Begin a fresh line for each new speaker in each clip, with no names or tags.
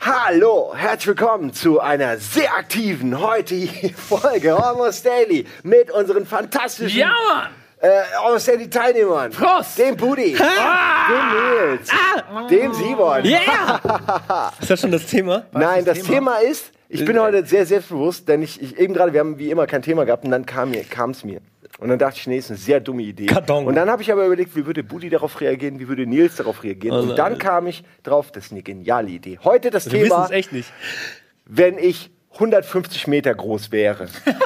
Hallo, herzlich willkommen zu einer sehr aktiven heutigen Folge Almost Daily mit unseren fantastischen
Ja, Mann!
äh, Almost Daily Teilnehmern.
Prost!
Dem Buddy, dem Nils, dem Simon.
Yeah!
Ist das schon das Thema?
Nein, das Thema? ist, ich bin heute sehr selbstbewusst, denn ich, ich eben gerade, wir haben wie immer kein Thema gehabt und dann kam es mir. Und dann dachte ich, nee, ist eine sehr dumme Idee.
Karton.
Und dann habe ich aber überlegt, wie würde Buddy darauf reagieren, wie würde Nils darauf reagieren.
Oh
und dann kam ich drauf, das ist eine geniale Idee. Heute das
Wir wissen
Thema,
es echt nicht.
wenn ich 150 Meter groß wäre.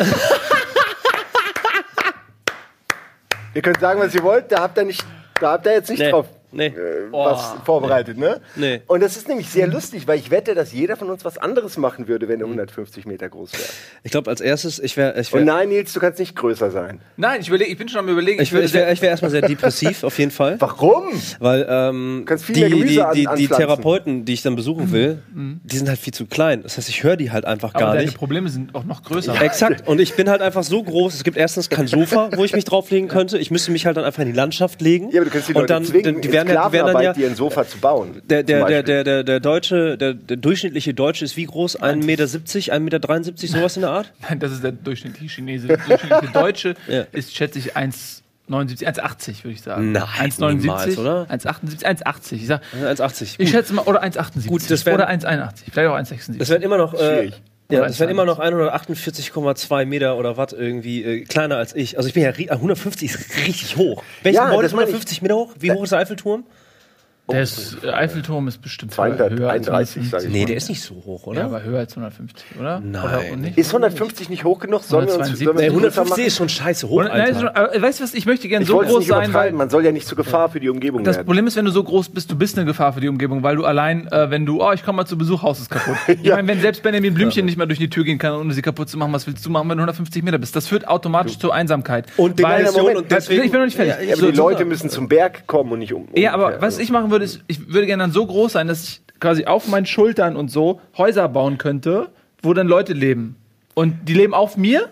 ihr könnt sagen, was ihr wollt, da habt ihr, nicht, da habt ihr jetzt nicht
Nee.
drauf
Nee.
äh, was vorbereitet, ne?
Nee.
Und das ist nämlich sehr lustig, weil ich wette, dass jeder von uns was anderes machen würde, wenn er 150 Meter groß wäre.
Ich glaube, als erstes, ich wäre. Ich
Und
wär,
nein, Nils, du kannst nicht größer sein.
Nein, ich, überleg, ich bin schon am überlegen.
ich ich wär, ich wär erstmal sehr depressiv, auf jeden Fall.
Warum?
Weil ähm,
kannst viel
die,
mehr Gemüse
die,
an-
die, die. Therapeuten, die ich dann besuchen will, die sind halt viel zu klein. Das heißt, ich höre die halt einfach
aber
gar
deine
nicht.
Probleme sind auch noch größer.
Exakt. Und ich bin halt einfach so groß. Es gibt erstens kein Sofa, wo ich mich drauflegen könnte. Ich müsste mich halt dann einfach in die Landschaft legen.
Ja, aber du kannst die Leute
und dann,
zwingen,
die ja- die werden dann
Sklavenarbeit
ja.
dir ein Sofa zu bauen.
Der, der, der, der, der, der deutsche, der, der durchschnittliche Deutsche ist wie groß? 1,70 Meter, 1,73 Meter, sowas in der Art?
Nein, das ist der durchschnittliche Chinese. Der durchschnittliche Deutsche
Ja.
ist, schätze ich, 1,79, 1,80 würde ich sagen.
Nein,
1,79,
niemals, oder?
1,78, 1,80. Ich, sag,
1,80.
ich schätze mal, oder 1,78.
Gut, das wär-
oder 1,81. Vielleicht auch 1,76.
Das werden immer noch. Äh,
Schwierig.
Ja, das werden
1,81.
immer noch 148,2 Meter oder was irgendwie äh, kleiner als ich. Also ich bin ja ri- 150 ist richtig hoch. Welchen
Ja, das
ist
meine ich.
150 Meter hoch? Wie hoch ist der Eiffelturm?
Der ist, äh, Eiffelturm ist bestimmt höher als
231,
150.
sage ich
Nee,
mal.
der ist nicht so hoch, oder?
Ja, aber höher als 150, oder?
Nein.
Oder?
Ist 150 nicht hoch genug? Sollen wir uns
172?
sollen wir uns größer
150
machen?
ist schon scheiße hoch,
Oder, nein,
Alter.
schon, aber weißt du was, ich möchte gerne
Ich
so groß
nicht
sein, weil.
Man soll ja nicht zur Gefahr für die Umgebung
das
werden.
Problem ist, wenn du so groß bist, du bist eine Gefahr für die Umgebung, weil du allein, äh, wenn du, oh, ich komme mal zu Besuch, Haus ist kaputt. Ich
Ja.
meine, wenn selbst Benjamin Blümchen nicht mehr durch die Tür gehen kann, ohne sie kaputt zu machen, was willst du machen, wenn du 150 Meter bist? Das führt automatisch zur Einsamkeit.
Und
weil,
Moment,
und deswegen.
ich bin noch nicht fertig.
Ja, aber die Leute müssen zum Berg kommen und nicht um.
Ja, aber was ich machen würde, ist, ich würde gerne dann so groß sein, dass ich quasi auf meinen Schultern und so Häuser bauen könnte, wo dann Leute leben. Und die leben auf mir.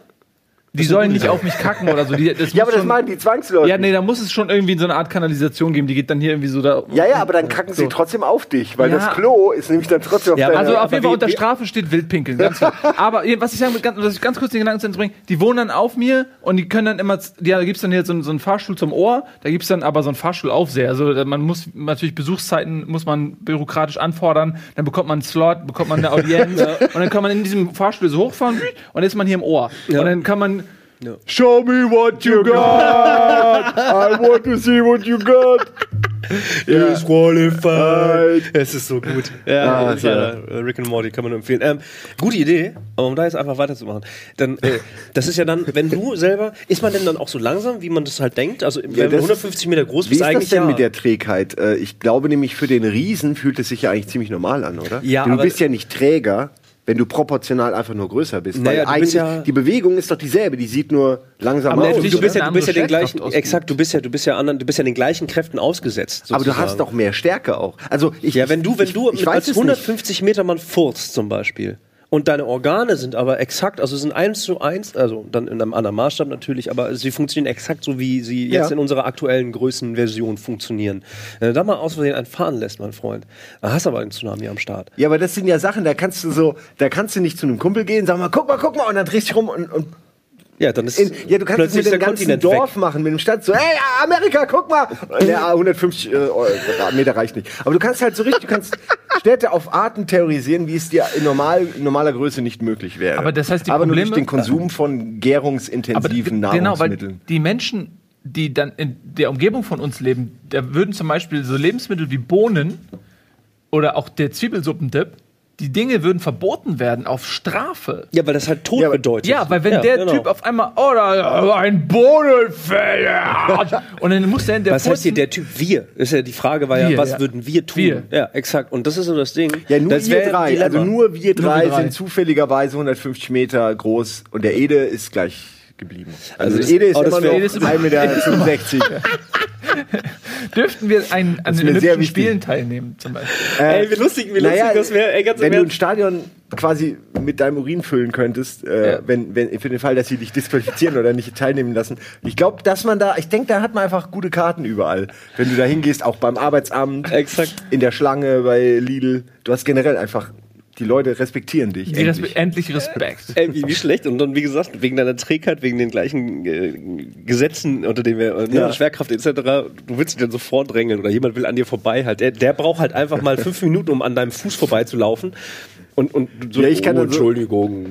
Die sollen nicht auf mich kacken oder so. Die, das
Ja, aber das
schon-
machen die Zwangsleute.
Ja, nee, da muss es schon irgendwie so eine Art Kanalisation geben. Die geht dann hier irgendwie so da.
Ja, ja, aber dann kacken sie
So.
trotzdem auf dich, weil
Ja.
das Klo ist nämlich dann trotzdem auf
Ja,
Also auf jeden Fall unter Strafe steht Wildpinkeln. Ganz klar. Aber was ich sagen will, ganz, was ich ganz kurz den Gedanken zu bringen, die wohnen dann auf mir und die können dann immer, ja, da gibt's dann hier so, einen- so einen Fahrstuhl zum Ohr, da gibt's dann aber so einen Fahrstuhlaufseher. Also man muss natürlich Besuchszeiten muss man bürokratisch anfordern, dann bekommt man einen Slot, bekommt man eine Audienz und dann kann man in diesem Fahrstuhl so hochfahren und dann ist man hier im Ohr. Und dann kann man
Show me what you got! I want to see what you got!
Disqualified. Es ist so gut. Ja,
Ah,
ja, Rick and Morty kann man nur empfehlen. Ähm, gute Idee, um da jetzt einfach weiterzumachen. Dann, äh, das ist ja dann, wenn du selber, ist man denn dann auch so langsam, wie man das halt denkt? Also, wenn du
das-
150 Meter groß
Wie
bist,
ist das
eigentlich
denn
ja.
mit der Trägheit? Äh, Ich glaube nämlich, für den Riesen fühlt es sich ja eigentlich ziemlich normal an, oder?
Ja,
du
aber-
bist ja nicht träger, wenn du proportional einfach nur größer bist.
Naja,
weil eigentlich,
ja-
die Bewegung ist doch dieselbe, die sieht nur langsam
aber
aus.
du, du bist ja, du bist ja den gleichen, exakt, du bist ja, du bist ja anderen, du bist ja den gleichen Kräften ausgesetzt.
aber du
sozusagen.
hast doch mehr Stärke auch. Also ich,
Ja, wenn du, wenn
ich,
du
ich
als
es nicht.
150 Meter Mann furzt zum Beispiel und deine Organe sind aber exakt, also sind eins zu eins, also dann in einem anderen Maßstab natürlich, aber sie funktionieren exakt so, wie sie
Ja.
jetzt in unserer aktuellen Größenversion funktionieren. Wenn du da mal aus Versehen einen fahren lässt, mein Freund, dann hast du aber einen Tsunami am Start.
Ja, aber das sind ja Sachen, da kannst du so, da kannst du nicht zu einem Kumpel gehen, sag mal, guck mal, guck mal, und dann drehst du dich rum und, und
Ja, dann ist
in, ja, du kannst es mit dem ganzen
Kontinent
Dorf
weg.
machen, mit dem Stadt so, hey, Amerika, guck mal! Ja, 150 äh, Meter reicht nicht. Aber du kannst halt so richtig, du kannst Städte auf Arten terrorisieren, wie es dir in, normal, in normaler Größe nicht möglich wäre.
Aber das heißt, die
Aber nur
Probleme-
durch den Konsum von
Aber
gärungsintensiven
genau, weil
Nahrungsmitteln.
die Menschen, die dann in der Umgebung von uns leben, da würden zum Beispiel so Lebensmittel wie Bohnen oder auch der Zwiebelsuppendip, die Dinge würden verboten werden auf Strafe.
Ja, weil das halt Tod
Ja,
bedeutet.
Ja, weil wenn der
genau.
Typ auf einmal, oh, da, ein Bohnenfell, und dann muss der in der
Was heißt hier
Furzen-
der Typ wir? Ist ja die Frage war ja,
Wir,
was
ja.
würden wir tun?
Wir.
Ja, exakt. Und das ist so das Ding.
Ja, nur
das
wir drei. Also nur wir drei,
wir drei.
sind zufälligerweise 150 Meter groß und der Ede ist gleich geblieben. Also,
Also das-
Ede ist
oh, das
immer noch
Ede
ist immer-
1,65 Meter.
Dürften wir ein, an den Olympischen. Spielen teilnehmen, zum Beispiel?
Ey, wie lustig, wie lustig
naja,
das wäre.
Wenn du ein. Stadion quasi mit deinem Urin füllen könntest, äh,
Ja.
wenn, wenn, für den Fall, dass sie dich disqualifizieren oder nicht teilnehmen lassen. Ich glaube, dass man da, ich denke, da hat man einfach gute Karten überall. Wenn du da hingehst, auch beim Arbeitsamt,
Exakt.
in der Schlange bei Lidl. Du hast generell einfach, die Leute respektieren dich.
Die
endlich.
Respe endlich Respekt.
Ey, wie, wie schlecht. Und dann, wie gesagt, wegen deiner Trägheit, wegen den gleichen äh, Gesetzen, unter denen wir, äh, ne,
Ja.
Schwerkraft etc., du willst dich dann sofort drängeln oder jemand will an dir vorbei halt. Der, der braucht halt einfach mal fünf Minuten, um an deinem Fuß vorbeizulaufen. Und, und so,
Ja, ich kann
oh,
dann so-
Entschuldigung.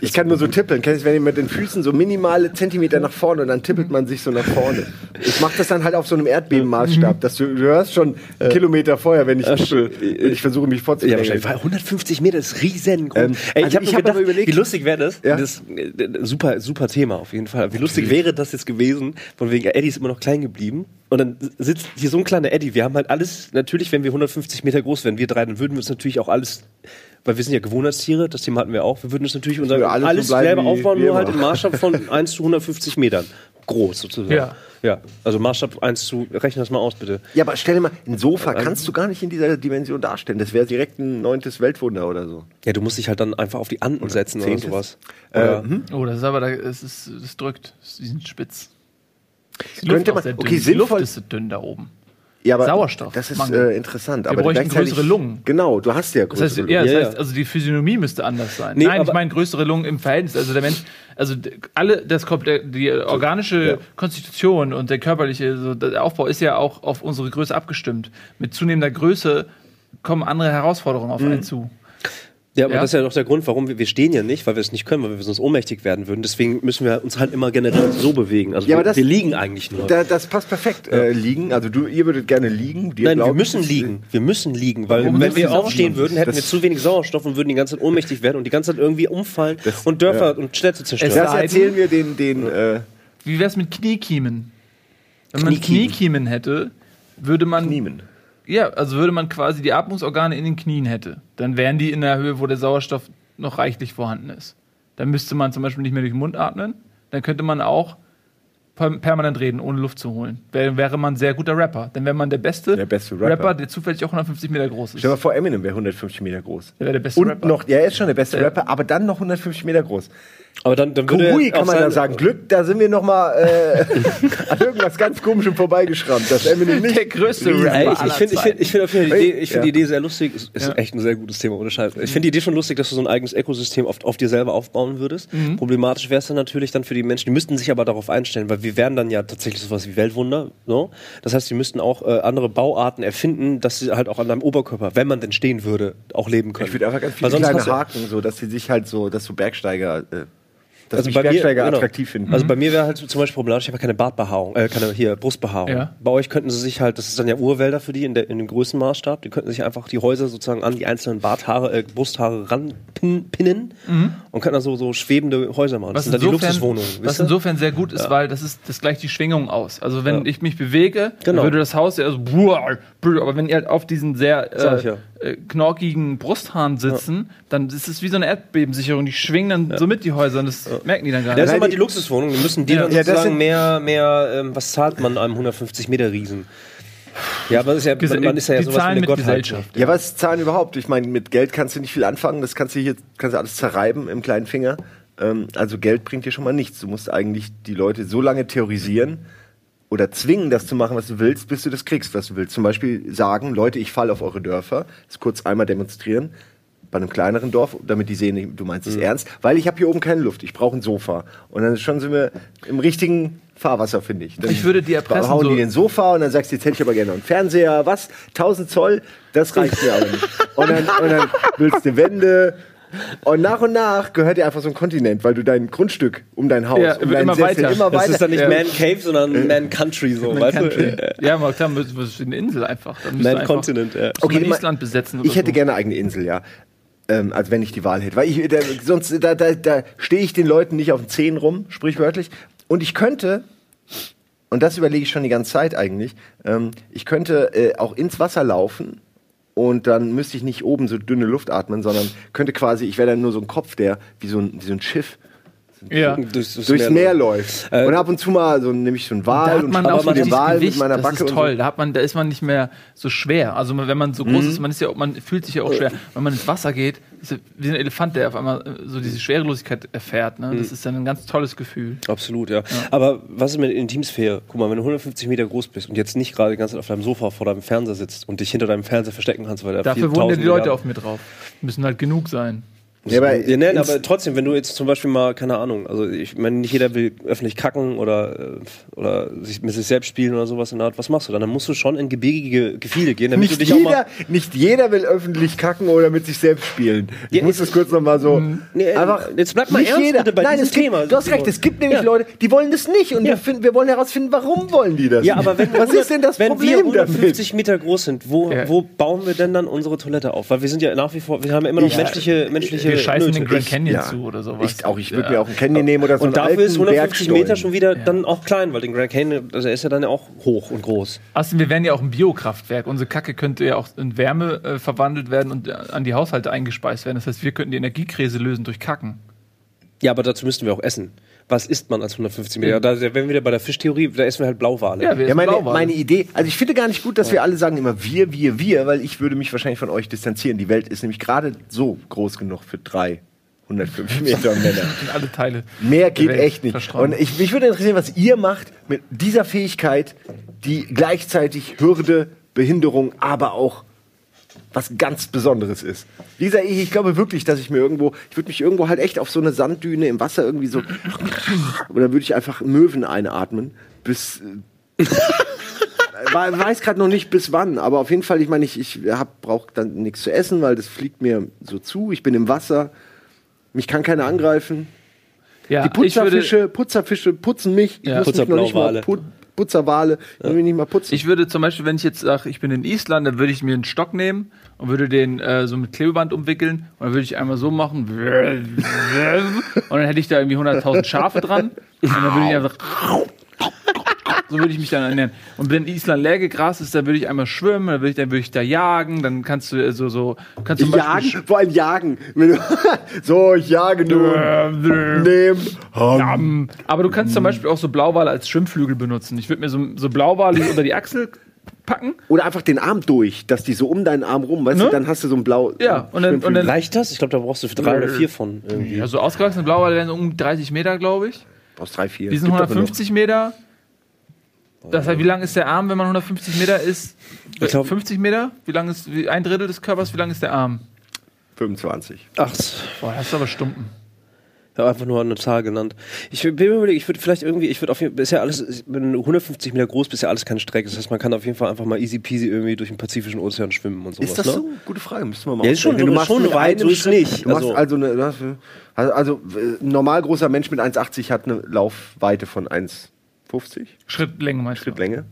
Ich kann nur so tippeln. Kennst du, wenn ihr mit den Füßen so minimale Zentimeter nach vorne und dann tippelt man sich so nach vorne. Ich mache das dann halt auf so einem Erdbebenmaßstab. Dass du, du hörst schon einen Kilometer vorher, wenn ich tippel. Und ich versuche mich
Ja, wahrscheinlich. Weil 150 Meter ist riesengroß.
Ähm,
Ey,
also
ich habe mir
hab
gedacht,
aber überlegt-
wie lustig wäre das?
Ja.
das äh, super, super Thema auf jeden Fall. Wie lustig wäre das jetzt gewesen? Von wegen, Eddie ist immer noch klein geblieben. Und dann sitzt hier so ein kleiner Eddie. Wir haben halt alles, natürlich, wenn wir 150 Meter groß wären, wir drei, dann würden wir uns natürlich auch alles, weil wir sind ja Gewohnheitstiere, das Thema hatten wir auch, wir würden uns natürlich unser
alles so
alles
bleiben
selber aufbauen, nur halt im Maßstab von 1 zu 150 Metern. Groß sozusagen.
Ja.
Ja, also Maßstab 1 zu, rechne das mal aus, bitte.
Ja, aber stell dir mal, ein Sofa kannst du gar nicht in dieser Dimension darstellen. Das wäre direkt ein neuntes Weltwunder oder so.
Ja, du musst dich halt dann einfach auf die Anden setzen oder
zehntes.
sowas.
Äh,
Oder,
Oh, das ist aber, da, es ist, das drückt. Die sind spitz. Die
Könnte
auch
man-
sehr dünn.
okay,
Die
sinnvoll-
Luft ist so dünn da oben.
Ja, aber
Sauerstoff,
Das ist äh, interessant.
Wir
aber
bräuchten
gleichzeitig-
größere Lungen.
Genau, du hast ja
Das
größere
heißt,
Lungen.
ja, das
Ja,
heißt,
ja.
also die Physiognomie müsste anders sein.
Nee,
Nein, ich meine größere Lungen im Verhältnis. Also der Mensch, also alle, das kommt, der, die organische Konstitution und der körperliche so, der Aufbau ist ja auch auf unsere Größe abgestimmt. Mit zunehmender Größe kommen andere Herausforderungen auf
Mhm.
einen zu.
Ja, aber
Ja.
das ist ja doch der Grund, warum wir, wir stehen ja nicht, weil wir es nicht können, weil wir sonst ohnmächtig werden würden. Deswegen müssen wir uns halt immer generell so bewegen. Also
Ja, aber
wir,
das-
wir liegen eigentlich nur.
Da, das passt perfekt. Äh, liegen. Also du, ihr würdet gerne liegen. Dir
Nein, wir
glaub ich,
müssen liegen. Wir müssen liegen, weil
Warum
wenn wir
wir
aufstehen würden, hätten wir
Das-
zu wenig Sauerstoff und würden die ganze Zeit ohnmächtig werden und die ganze Zeit irgendwie umfallen und Dörfer und Städte zerstören.
Das erzählen wir den, den äh,
Wie wär's mit Kniekiemen? Wenn man
Kniekiemen.
Kniekiemen hätte, würde man
Niemen.
Ja, also würde man quasi die Atmungsorgane in den Knien hätte, dann wären die in der Höhe, wo der Sauerstoff noch reichlich vorhanden ist. Dann müsste man zum Beispiel nicht mehr durch den Mund atmen. Dann könnte man auch per- permanent reden, ohne Luft zu holen. Wäre, wäre man ein sehr guter Rapper. Dann wäre man der beste,
Der beste Rapper.
der zufällig auch 150 Meter groß ist.
Stell dir mal vor, Eminem wäre 150 Meter groß.
Der wäre der beste
Und
Rapper.
noch, ja, er ist schon der beste. Rapper, aber dann noch 150 Meter groß.
Aber dann, dann würde er
kann man da sagen. Glück, da sind wir noch mal äh, an irgendwas ganz Komischem vorbeigeschrammt. Das Eminem nicht.
Der größte Rapper.
Ich, finde ich find, ich find auf jeden Fall die Idee, ich find
Ja.
die Idee sehr lustig. Ist, ist
Ja.
echt ein sehr gutes Thema, ohne Scheiß. Ich finde die Idee schon lustig, dass du so ein eigenes Ökosystem auf, auf dir selber aufbauen würdest.
Mhm.
Problematisch wäre es dann natürlich dann für die Menschen. Die müssten sich aber darauf einstellen, weil wir wären dann ja tatsächlich sowas wie Weltwunder. So. Das heißt, sie müssten auch äh, andere Bauarten erfinden, dass sie halt auch an deinem Oberkörper, wenn man denn stehen würde, auch leben können.
Ich würde einfach ganz viele kleine
du-
Haken, so dass sie sich halt so, dass so Bergsteiger, äh, dass
Also
sich
bei mir-
Bergsteiger
genau.
attraktiv finden.
Also bei mir wäre halt zum Beispiel problematisch, ich habe ja keine Bartbehaarung, äh, keine hier Brustbehaarung.
Ja.
Bei euch könnten sie sich halt, das ist dann ja Urwälder für die in, der, in dem Größenmaßstab, die könnten sich einfach die Häuser sozusagen an die einzelnen Barthaare, äh, Brusthaare ranpinnen und könnten dann so, so schwebende Häuser machen. Das
Was
sind dann die
insofern,
Luxuswohnungen.
was insofern sehr gut ist, weil das ist das gleicht die Schwingung aus. Also wenn
Ja.
ich mich bewege,
Genau.
würde das Haus ja so, buah, aber wenn ihr halt auf diesen sehr
Sag ich
äh,
ja.
Äh, knorkigen Brusthaaren sitzen, dann ist es wie so eine Erdbebensicherung. Die schwingen dann so mit die Häuser und das merken die dann gar
Das
nicht.
sind
Nein,
aber
die-
die Luxuswohnungen, die müssen die
Ja.
dann
Ja, das
sozusagen
sind-
mehr, mehr ähm, was zahlt man einem 150 Meter Riesen? Ja, aber das ist ja, man ist ja
die
sowas wie eine
mit
Gottheit.
Ja, was zahlen überhaupt? Ich meine, mit Geld kannst du nicht viel anfangen. Das kannst du hier kannst du alles zerreiben im kleinen Finger. Ähm, also Geld bringt dir schon mal nichts. Du musst eigentlich die Leute so lange terrorisieren oder zwingen, das zu machen, was du willst, bis du das kriegst, was du willst. Zum Beispiel sagen, Leute, ich falle auf eure Dörfer. Das kurz einmal demonstrieren. Bei einem kleineren Dorf, damit die sehen, du meinst es ernst, weil ich habe hier oben keine Luft, ich brauche ein Sofa. Und dann schon sind wir im richtigen Fahrwasser, finde ich. Dann
Ich würde die erpressen,
hauen
so-
die den Sofa und dann sagst du, jetzt hätte ich aber gerne noch einen Fernseher. Was? 1000 Zoll? Das reicht mir aber nicht. Und dann, und dann willst du Wände. Und nach und nach gehört dir einfach so ein Kontinent, weil du dein Grundstück um dein Haus,
Ja,
um deinen
immer
Sessel
weiter.
immer
Das
weiter.
ist dann nicht
Ja.
Man Cave, sondern Man Country, so, weißt
Country.
du?
Ja, aber klar, das ist eine Insel einfach.
Man Continent, ja.
okay,
Okay,
Island besetzen oder
ich hätte
so.
gerne eine eigene Insel, ja. Ähm, also wenn ich die Wahl hätte. Weil ich, da, sonst, da, da, da stehe ich den Leuten nicht auf den Zehen rum, sprichwörtlich. Und ich könnte, und das überlege ich schon die ganze Zeit eigentlich, ähm, ich könnte äh, auch ins Wasser laufen und dann müsste ich nicht oben so dünne Luft atmen, sondern könnte quasi, ich wäre dann nur so ein Kopf, der wie so ein, wie so ein Schiff
Ja.
durchs,
durchs Meer, läuft. und ab und zu mal so nehme ich so einen
Da
Wal
hat
und
man auch
mir den
richtig
Wal
Gewicht,
mit meiner
das
Backe
ist
und
toll. Da hat man, da ist man nicht mehr so schwer. Also wenn man so groß ist, man ist ja, man fühlt sich ja auch schwer. Wenn man ins Wasser geht, ist ja wie ein Elefant, der auf einmal äh, so diese Schwerelosigkeit erfährt. Ne? Das ist dann ein ganz tolles Gefühl.
Absolut, ja. Aber was ist mit der Intimsphäre? Guck mal, wenn du 150 Meter groß bist und jetzt nicht gerade die ganze Zeit auf deinem Sofa vor deinem Fernseher sitzt und dich hinter deinem Fernseher verstecken kannst, weil da
Dafür
4000
wohnen ja die Leute
Milliarden-
auf mir drauf. Müssen halt genug sein.
Ja, aber
Ja, nein, aber trotzdem, wenn du jetzt zum Beispiel mal, keine Ahnung, also ich meine, nicht jeder will öffentlich kacken oder, äh, oder sich mit sich selbst spielen oder sowas in der Art, was machst du dann? Dann musst du schon in gebirgige Gefilde gehen, damit
nicht,
du dich auch mal.
jeder, nicht jeder will öffentlich kacken oder mit sich selbst spielen. Ich
Ja,
muss das kurz nochmal so.
Nee,
einfach,
jetzt bleib mal ernst
jeder.
bitte bei
Nein,
diesem
es gibt,
Thema.
Du hast recht, es gibt nämlich
Ja.
Leute, die wollen das nicht. Und
Ja.
wir, finden, wir wollen herausfinden, warum wollen die das
Ja, aber wenn wir
Was
100
ist denn das
wenn
Problem
wir
damit?
150 Meter groß sind, wo,
Ja.
wo bauen wir denn dann unsere Toilette auf? Weil wir sind ja nach wie vor, wir haben ja immer noch
Ich-
menschliche, menschliche
Wir scheißen
Nöte.
den Grand
Ich-
Canyon
ja.
zu oder sowas.
Ich, auch ich würde
Ja.
mir auch einen Canyon nehmen oder so
Und dafür ist
alten
150 Meter schon wieder dann auch klein, weil den Grand Canyon, also er ist ja dann ja auch hoch und groß.
Außerdem, wir wären ja auch ein Biokraftwerk. Unsere Kacke könnte ja auch in Wärme äh, verwandelt werden und äh, an die Haushalte eingespeist werden. Das heißt, wir könnten die Energiekrise lösen durch Kacken.
Ja, aber dazu müssten wir auch essen. Was isst man als 150 Meter? Da wären wir wieder bei der Fischtheorie, da essen wir halt Blauwale.
Ja, wir
Ja, meine,
Blauwale.
meine Idee, also ich finde gar nicht gut, dass wir alle sagen immer wir, wir, wir, weil ich würde mich wahrscheinlich von euch distanzieren. Die Welt ist nämlich gerade so groß genug für drei 105 Meter Männer.
sind alle Teile.
Mehr geht echt nicht. Und ich, mich würde interessieren, was ihr macht mit dieser Fähigkeit, die gleichzeitig Hürde, Behinderung, aber auch was ganz Besonderes ist. Wie gesagt, ich, ich glaube wirklich, dass ich mir irgendwo, ich würde mich irgendwo halt echt auf so eine Sanddüne im Wasser irgendwie so, und dann würde ich einfach Möwen einatmen, bis, äh, we- weiß gerade noch nicht bis wann, aber auf jeden Fall, ich meine, ich, ich brauche dann nichts zu essen, weil das fliegt mir so zu, ich bin im Wasser, mich kann keiner angreifen.
ja,
Die
ich würde,
Putzerfische, Putzerfische putzen mich. Ich
Ja.
muss mich noch nicht mal put Putzerwale, ich will nicht mal putzen.
ich würde zum Beispiel, wenn ich jetzt sage, ich bin in Island, dann würde ich mir einen Stock nehmen und würde den äh, so mit Klebeband umwickeln und dann würde ich einmal so machen und dann hätte ich da irgendwie 100.000 Schafe dran und dann würde ich einfach so würde ich mich dann ernähren. Und wenn Island leer gegrast ist, dann würde ich einmal schwimmen, dann würde ich, dann würde ich da jagen, dann kannst du äh, so, so, kannst du
jagen,
Beispiel
vor allem jagen. So, ich jage nur. Nehm.
Ähm, aber du kannst zum Beispiel auch so Blauwale als Schwimmflügel benutzen. Ich würde mir so, so Blauwale unter die Achsel packen.
Oder einfach den Arm durch, dass die so um deinen Arm rum, weißt
Ne?
du, dann hast du so ein blau.
Ja, und dann- und dann-
Reicht das? Ich glaube, da brauchst du drei oder vier von irgendwie.
Ja, so ausgewachsene Blauwale werden so um 30 Meter, glaube ich.
Aus drei, vier.
Die sind
Gibt aber
150 Meter. Das heißt, wie lang ist der Arm, wenn man 150 Meter ist?
Ich glaub-
50 Meter? Wie lang ist wie ein Drittel des Körpers? Wie lang ist der Arm?
noch 25.
Ach,
Boah, das ist aber Stumpen.
ich habe einfach nur eine Zahl genannt. Ich bin mir überlegen, ich würde vielleicht irgendwie, ich würde auf jeden Fall, ist ja alles, wenn du 150 Meter groß bist, ist ja alles keine Strecke. Das heißt, man kann auf jeden Fall einfach mal easy peasy irgendwie durch den Pazifischen Ozean schwimmen und sowas.
Ist das
ne?
so? Gute Frage, müssen wir mal
Ja, ist schon-.
Du
ist
machst
schon weit, so ist nicht.
Du machst
Also-
also, eine, du hast- also, also ein normal großer Mensch mit 1,80 hat eine Laufweite von 1,50
Schrittlänge meinst du?
Schrittlänge.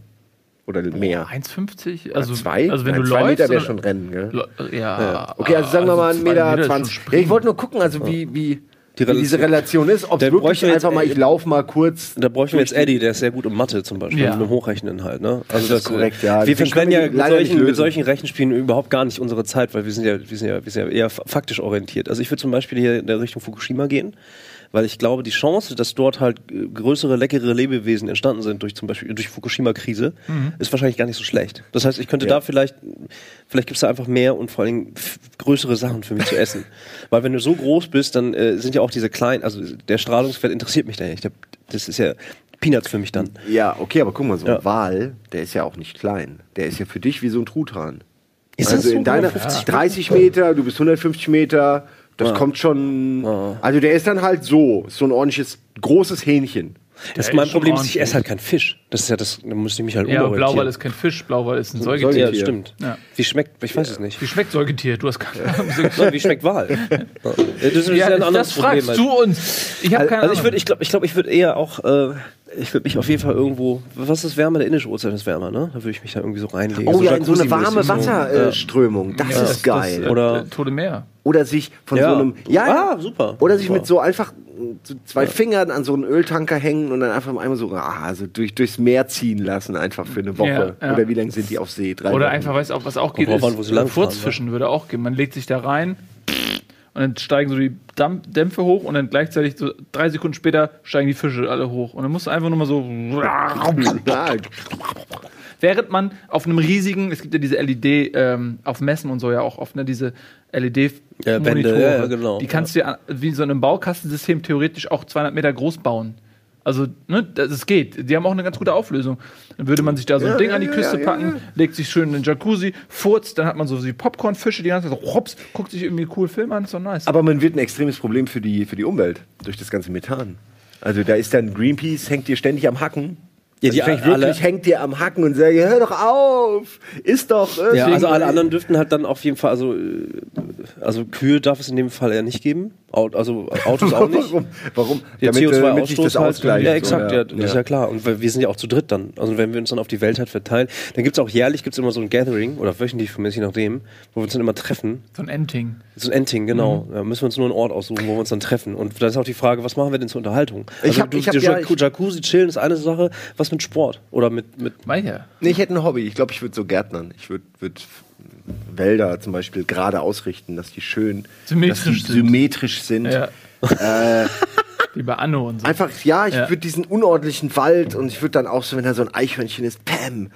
Oder mehr.
1,50? Also,
zwei?
also wenn
Nein,
du
zwei
läufst.
Meter wäre
oder-
schon Rennen, gell?
Ja.
Ja. Okay, also sagen wir mal 1,20
zwei
Meter.
schon
20. Ja, ich wollte nur gucken, also wie, wie,
Die
wie diese Relation ist. Ob es
Da
wirklich
bräuchten wir jetzt,
einfach mal,
äh,
ich laufe mal kurz.
Da bräuchten wir jetzt Eddie, der ist sehr gut im Mathe zum Beispiel,
Ja.
mit dem Hochrechnen halt. Ne? Also
Das ist korrekt, ja.
Wir
Den
verschwenden ja mit solchen, mit solchen Rechenspielen überhaupt gar nicht unsere Zeit, weil wir sind ja, wir sind ja, wir sind ja eher fa- faktisch orientiert. Also ich würde zum Beispiel hier in der Richtung Fukushima gehen, weil ich glaube, die Chance, dass dort halt äh, größere, leckere Lebewesen entstanden sind durch zum Beispiel durch Fukushima-Krise, ist wahrscheinlich gar nicht so schlecht. Das heißt, ich könnte
Ja.
da vielleicht, vielleicht gibt es da einfach mehr und vor allem f- größere Sachen für mich zu essen. Weil wenn du so groß bist, dann äh, sind ja auch diese kleinen, also der Strahlungsfeld interessiert mich da nicht. Das ist ja Peanuts für mich dann.
Ja, okay, aber guck mal, so ein
Ja.
Wal, der ist ja auch nicht klein. Der ist ja für dich wie so ein Truthahn.
Ist
also
das so?
in deiner
150
30 Meter, du bist 150 Meter, das
Ja.
kommt schon. Also der ist dann halt so, so ein ordentliches, großes Hähnchen.
Das
Der
mein
ist
Problem ist, ich esse halt kein Fisch. Das ist ja das, da muss ich mich halt
Ja,
umorientieren.
Blauwal ist kein Fisch, Blauwal ist ein Säugetier.
Säugetier.
Ja, stimmt.
Ja.
Wie schmeckt, ich weiß es nicht.
Wie schmeckt Säugetier? Du hast keine Ahnung.
Wie schmeckt Wal? Das ist
Ja,
ein anderes
das
Problem.
fragst du uns. Ich habe keine
Also ich
Ahnung.
würde, ich glaube, ich glaube, ich würde eher auch, äh, ich würde mich auf jeden Fall irgendwo, was ist wärmer? Der Indische Ozean ist wärmer, ne? Da würde ich mich da irgendwie so reinlegen.
Oh ja, in so eine warme
so.
Wasserströmung. Das
Ja,
ist geil.
Das, äh,
Oder-
äh, Tote Meer.
Oder sich von
Ja.
so einem. Ja,
Ah, super.
Oder sich
Super.
mit so einfach so zwei Fingern an so einen Öltanker hängen und dann einfach einmal so ah, also durch, durchs Meer ziehen lassen, einfach für eine Woche.
Ja, ja.
Oder wie lange sind die auf See? Drei
Oder
Wochen.
einfach, weißt du, was auch geht, ist
an,
Furzfischen würde auch gehen. Man legt sich da rein und dann steigen so die Dämpfe hoch und dann gleichzeitig so drei Sekunden später steigen die Fische alle hoch. Und dann musst du einfach nur mal so. Während man auf einem riesigen, es gibt ja diese LED ähm, auf Messen und so ja auch oft, ne, diese LED
Ja,
Monitore,
ja, ja, genau.
die kannst du ja wie so in einem Baukastensystem theoretisch auch 200 Meter groß bauen. Also, ne, das es geht. Die haben auch eine ganz gute Auflösung. Dann würde man sich da so ein
Ja,
Ding
ja,
an die
ja,
Küste
ja,
packen,
ja.
legt sich schön in den Jacuzzi, furzt, dann hat man so die Popcornfische die ganze Zeit so, hops, guckt sich irgendwie einen coolen Film an, ist doch nice.
Aber man wird ein extremes Problem für die, für die Umwelt durch das ganze Methan. Also da ist dann Greenpeace, hängt dir ständig am Hacken.
Ja,
also
die
vielleicht
alle-
wirklich hängt dir am Hacken und sagt, hör doch auf, ist doch. äh,
Ja,
deswegen-
also alle anderen dürften halt dann auf jeden Fall, also, äh, also Kühe darf es in dem Fall eher nicht geben. Also Autos auch nicht.
Warum? Warum?
Der
äh, damit sich
CO2-Ausstoß
das
halt, ja, exakt,
oder?
ja, das ist ja klar. Und wir wir sind ja auch zu dritt dann. Also wenn wir uns dann auf die Welt halt verteilen, dann gibt's auch jährlich gibt's immer so ein Gathering oder wöchentlich, von mir, je nachdem, wo wir uns dann immer treffen.
so ein Ending.
So ein Ending, genau.
Mhm.
Da müssen wir uns nur einen Ort aussuchen, wo wir uns dann treffen. Und dann ist auch die Frage, was machen wir denn zur Unterhaltung? Also
Ich hab-
du,
ich hab ja-
Jacu- Jacuzzi chillen ist eine Sache, was mit Sport oder mit, mit
Weiter.
Nee, ich hätte ein Hobby. Ich glaube, ich würde so Gärtnern. Ich würde würd Wälder zum Beispiel gerade ausrichten, dass die schön
Symmetrisch
dass die
sind.
symmetrisch sind.
Ja.
Äh,
Wie bei Anno und so.
einfach, ja, ich
Ja.
würde diesen unordentlichen Wald und ich würde dann auch so, wenn da so ein Eichhörnchen ist, Pam.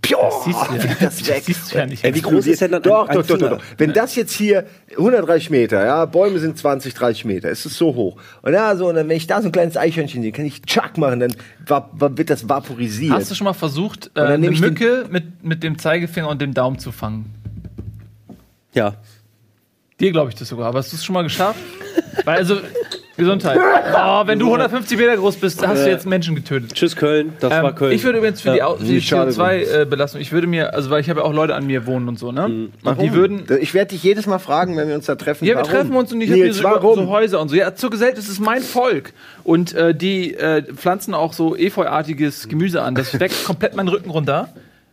Pio,
siehst du ja.
das weg.
Das ja nicht.
Ey, wie groß ist denn dann
doch,
ein
doch, doch, doch, doch. Wenn das jetzt hier 130 Meter, ja, Bäume sind 20, 30 Meter, ist es so hoch. Und ja, so, und dann, wenn ich da so ein kleines Eichhörnchen sehe, kann ich Chuck machen, dann va va wird das vaporisiert.
Hast du schon mal versucht, äh, eine Mücke mit, mit dem Zeigefinger und dem Daumen zu fangen?
ja.
Dir glaube ich das sogar. Aber hast du es schon mal geschafft? Weil also, Gesundheit. Oh, wenn du 150 Meter groß bist, hast du jetzt Menschen getötet.
Tschüss Köln, das war
Ähm,
Köln.
ich würde übrigens für die. Au- die
Nicht schade
CO2-Belastung, ich würde mir, also weil ich habe ja auch Leute an mir wohnen und so, ne? Und die würden.
Ich werde dich jedes Mal fragen, wenn wir uns da treffen.
Ja, wir
warum?
treffen uns und ich habe hier so, so Häuser und so. Ja, zur Gesellschaft, das ist mein Volk. Und äh, die äh, pflanzen auch so Efeuartiges Gemüse an. Das deckt komplett meinen Rücken runter.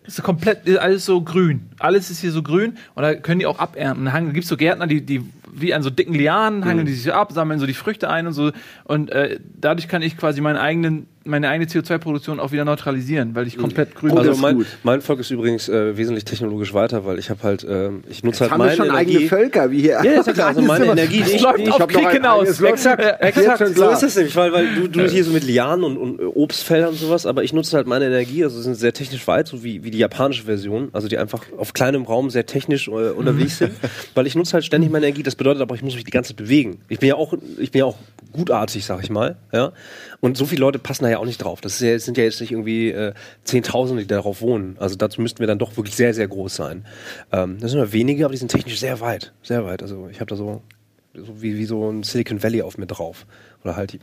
Das ist komplett, ist alles so grün. Alles ist hier so grün und da können die auch abernten. Da gibt es so Gärtner, die, die wie an so dicken Lianen hangeln die sich ab, sammeln so die Früchte ein und so. Und äh, dadurch kann ich quasi meinen eigenen, meine eigene CO2-Produktion auch wieder neutralisieren, weil ich komplett grün
Also
ist
mein, mein Volk ist übrigens äh, wesentlich technologisch weiter, weil ich habe halt, ähm, ich nutze halt
Haben wir
meine
schon
Energie.
eigene Völker, wie hier.
Ja, ist ja klar, also meine Energie, die ich,
läuft
die ich
auf Krieg hinaus. Exakt, exakt.
so ist es nämlich, weil, weil du, du hier so mit Lianen und, und äh, Obstfeldern und sowas, aber ich nutze halt meine Energie, also sind sehr technisch weit, so wie, wie die japanische Version, also die einfach auf kleinem Raum sehr technisch äh, unterwegs sind, weil ich nutze halt ständig meine Energie, das bedeutet aber, ich muss mich die ganze Zeit bewegen. Ich bin ja auch, ich bin ja auch gutartig, sag ich mal, ja, und so viele Leute passen da ja auch nicht drauf. Das ja, sind ja jetzt nicht irgendwie äh, Zehntausende, die darauf wohnen, also dazu müssten wir dann doch wirklich sehr, sehr groß sein. Ähm, das sind nur wenige, aber die sind technisch sehr weit, sehr weit, also ich habe da so, so wie, wie so ein Silicon Valley auf mir drauf. Oder halt die,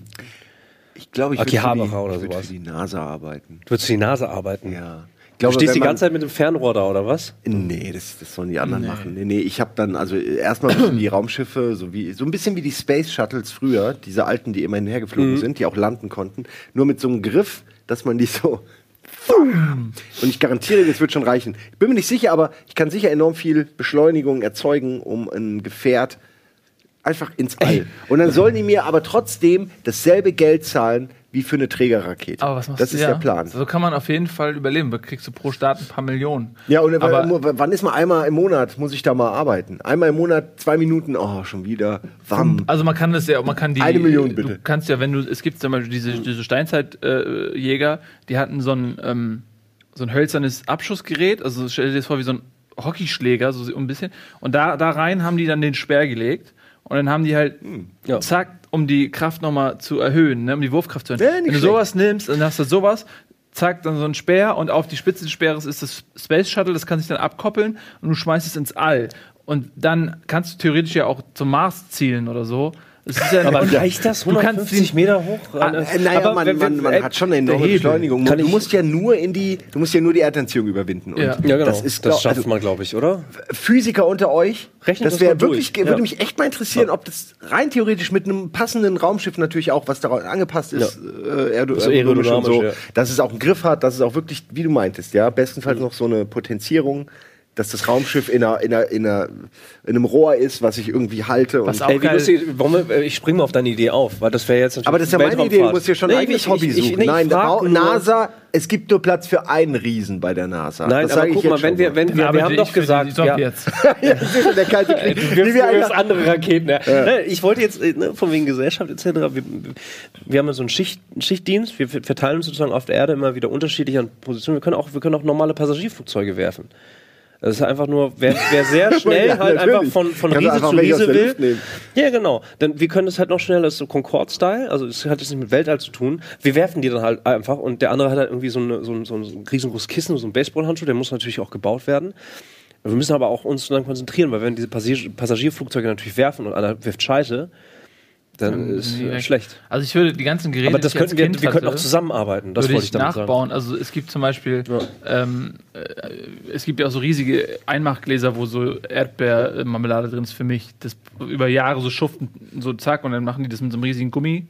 Ich glaube, ich würde für, die- ich würd
sowas.
für die NASA arbeiten.
Du würdest für die Nase arbeiten.
Ja. Ich
Du
glaube,
stehst die ganze Zeit mit dem Fernrohr da, oder was?
Nee, das, das sollen die anderen machen. Nee, nee, ich habe dann, also erstmal die Raumschiffe, so, wie, so ein bisschen wie die Space Shuttles früher, diese alten, die immer hinhergeflogen sind, die auch landen konnten, nur mit so einem Griff, dass man die so. Und ich garantiere, das wird schon reichen. Ich bin mir nicht sicher, aber ich kann sicher enorm viel Beschleunigung erzeugen, um ein Gefährt einfach ins All. Und dann sollen die mir aber trotzdem dasselbe Geld zahlen wie für eine Trägerrakete.
Aber was machst
das
du?
ist
ja.
der Plan.
So kann man auf jeden Fall überleben. Da kriegst du pro Staat ein paar Millionen.
Ja, und
Aber-
wann ist mal einmal im Monat, muss ich da mal arbeiten? Einmal im Monat, zwei Minuten, oh, schon wieder. Wam.
Also man kann das ja, man kann die.
Eine Million, bitte.
Du kannst ja, wenn du, es gibt zum Beispiel diese, diese Steinzeitjäger, äh, Jäger, die hatten so ein, ähm, so ein hölzernes Abschussgerät, also stell dir das vor wie so ein Hockeyschläger, so ein bisschen. Und da, da rein haben die dann den Speer gelegt. Und dann haben die halt,
Ja.
zack, um die Kraft nochmal zu erhöhen, ne, um die Wurfkraft zu erhöhen. Wenn du sowas nimmst, dann hast du sowas, zack, dann so ein Speer und auf die Spitze des Speeres ist das Space Shuttle, das kann sich dann abkoppeln und du schmeißt es ins All. Und dann kannst du theoretisch ja auch zum Mars zielen oder so. Es ist ja
Aber
und
reicht das?
Du kannst
150 Meter hoch?
Ah,
Äh, naja,
Aber
man,
wenn-
man, man
äh,
hat schon eine enorme. Beschleunigung.
Kann
du musst ja nur in die, du musst ja nur die Erdanziehung überwinden. Und
Ja.
Ja, genau.
Das ist, glaub,
schafft
also,
man, glaube ich, oder?
Physiker unter euch,
Rechnet
das
das
wäre
mal durch.
wirklich,
Ja.
würde mich echt mal interessieren, ob das rein theoretisch mit einem passenden Raumschiff natürlich auch, was daran angepasst ist, äh, aerodynamisch und so,
ja.
dass es auch einen Griff hat, dass es auch wirklich, wie du meintest, ja, bestenfalls noch so eine Potenzierung dass das Raumschiff in, einer, in, einer, in, einer, in einem Rohr ist, was ich irgendwie halte.
Was
und
auch
Ey, wie
geil-
lustig, warum, ich springe mal auf deine Idee auf, weil das wäre jetzt natürlich
aber das ist ja meine Idee, du musst dir schon ein eigenes
ich-
Hobby
ich- ich-
suchen.
nee, ich
Nein,
frag nur-
NASA, es gibt nur Platz für einen Riesen bei der NASA.
Nein,
das
aber
sage
guck
ich
mal,
jetzt
wenn
schon
wir,
mal.
wenn wir, wir haben
ich
doch gesagt, ja,
Sowjets.
ja, das ist schon der kalte Krieg. Wie wir
jetzt
einer-
andere Raketen. Ja. Ne, Ich wollte jetzt, äh, ne, von wegen Gesellschaft etc., wir, wir haben ja so einen, Schicht, einen Schichtdienst, wir verteilen uns sozusagen auf der Erde immer wieder unterschiedlich an Positionen. Wir können auch, wir können auch normale Passagierflugzeuge werfen. Das ist einfach nur, wer, wer sehr schnell
Ja,
halt einfach von, von Riese
einfach
zu Riese will. Ja, genau. Denn wir können es halt noch schneller, das ist so Concorde-Style, also es hat jetzt nicht mit Weltall zu tun. Wir werfen die dann halt einfach und der andere hat halt irgendwie so, eine, so, ein, so ein riesengroßes Kissen, so ein Baseballhandschuh, der muss natürlich auch gebaut werden. Wir müssen aber auch uns dann konzentrieren, weil wenn diese Passagier Passagierflugzeuge natürlich werfen und einer wirft Scheiße, dann ist äh, schlecht.
Also ich würde die ganzen Geräte,
Aber das
die ich
könnten wir,
Kind
wir könnten auch zusammenarbeiten. Das
würde ich
ich damit sagen.
nachbauen. Also es gibt zum Beispiel, ähm, äh, es gibt ja auch so riesige Einmachgläser, wo so Erdbeermarmelade drin ist für mich. Das über Jahre so schuften, so zack, und dann machen die das mit so einem riesigen Gummi.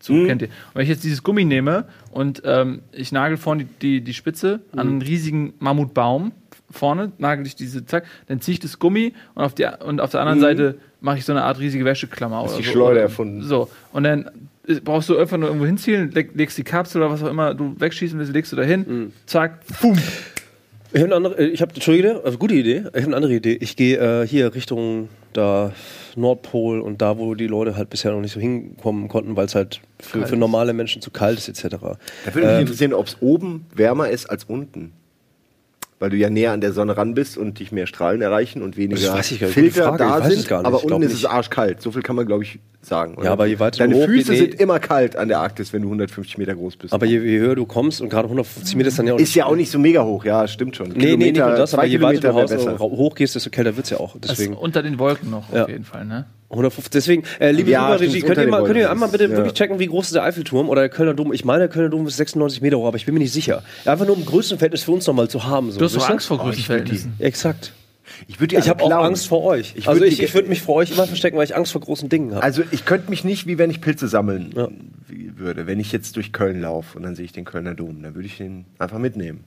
Zu,
Mhm.
kennt ihr. Und wenn ich jetzt dieses Gummi nehme und ähm, ich nagel vorne die, die, die Spitze
Mhm.
an einen riesigen Mammutbaum, vorne nagel ich diese, zack, dann ziehe ich das Gummi und auf, die, und auf der anderen Seite mache ich so eine Art riesige Wäscheklammer.
Mhm.
oder
die
so.
Schleuder erfunden.
So, und dann äh, brauchst du einfach nur irgendwo hinzielen, leg, legst die Kapsel oder was auch immer du wegschießen willst, legst du da hin,
Mhm.
zack, fum.
Ich habe eine andere, äh, ich habe, Entschuldige, also gute Idee. Ich habe eine andere Idee. Ich gehe äh, hier Richtung da Nordpol und da, wo die Leute halt bisher noch nicht so hinkommen konnten, weil es halt für, für normale Menschen zu kalt ist etc.
Da würde mich
Ähm,
interessieren, ob es oben wärmer ist als unten. Weil du ja näher an der Sonne ran bist und dich mehr Strahlen erreichen und weniger
Das weiß ich gar nicht. Gute
Filter
Frage.
da
Ich weiß es
sind.
gar nicht.
Aber unten ist es
nicht.
arschkalt. So viel kann man, glaube ich, sagen. oder?
Ja, aber je weiter
Deine
du hoch
Füße
nee.
sind immer kalt an der Arktis, wenn du 150 Meter groß bist.
aber je, je höher du kommst und gerade 150 Meter ist dann ja auch
ist ja auch nicht so mega hoch, ja, stimmt schon.
Nee, nee, nicht nur das, aber je weiter du
Kilometer
raus,
wäre besser.
hoch gehst, desto kälter wird's ja auch. Deswegen.
unter den Wolken noch
Ja.
auf jeden Fall, ne?
150. Deswegen, äh, liebe
Ja, stimmt,
könnt ihr, mal, könnt ihr einmal bitte
ja.
wirklich checken, wie groß ist der Eiffelturm oder der Kölner Dom? Ich meine, der Kölner Dom ist 96 Meter hoch, aber ich bin mir nicht sicher. Einfach nur um Größenverhältnis für uns nochmal zu haben. So,
Du hast doch? Angst vor Größenverhältnissen.
Exakt.
Ich würde
Ich habe auch Angst vor euch.
Ich
also ich, ich würde mich vor euch immer verstecken, weil ich Angst vor großen Dingen habe.
Also ich könnte mich nicht, wie wenn ich Pilze sammeln
Ja.
würde. Wenn ich jetzt durch Köln laufe und dann sehe ich den Kölner Dom, dann würde ich den einfach mitnehmen.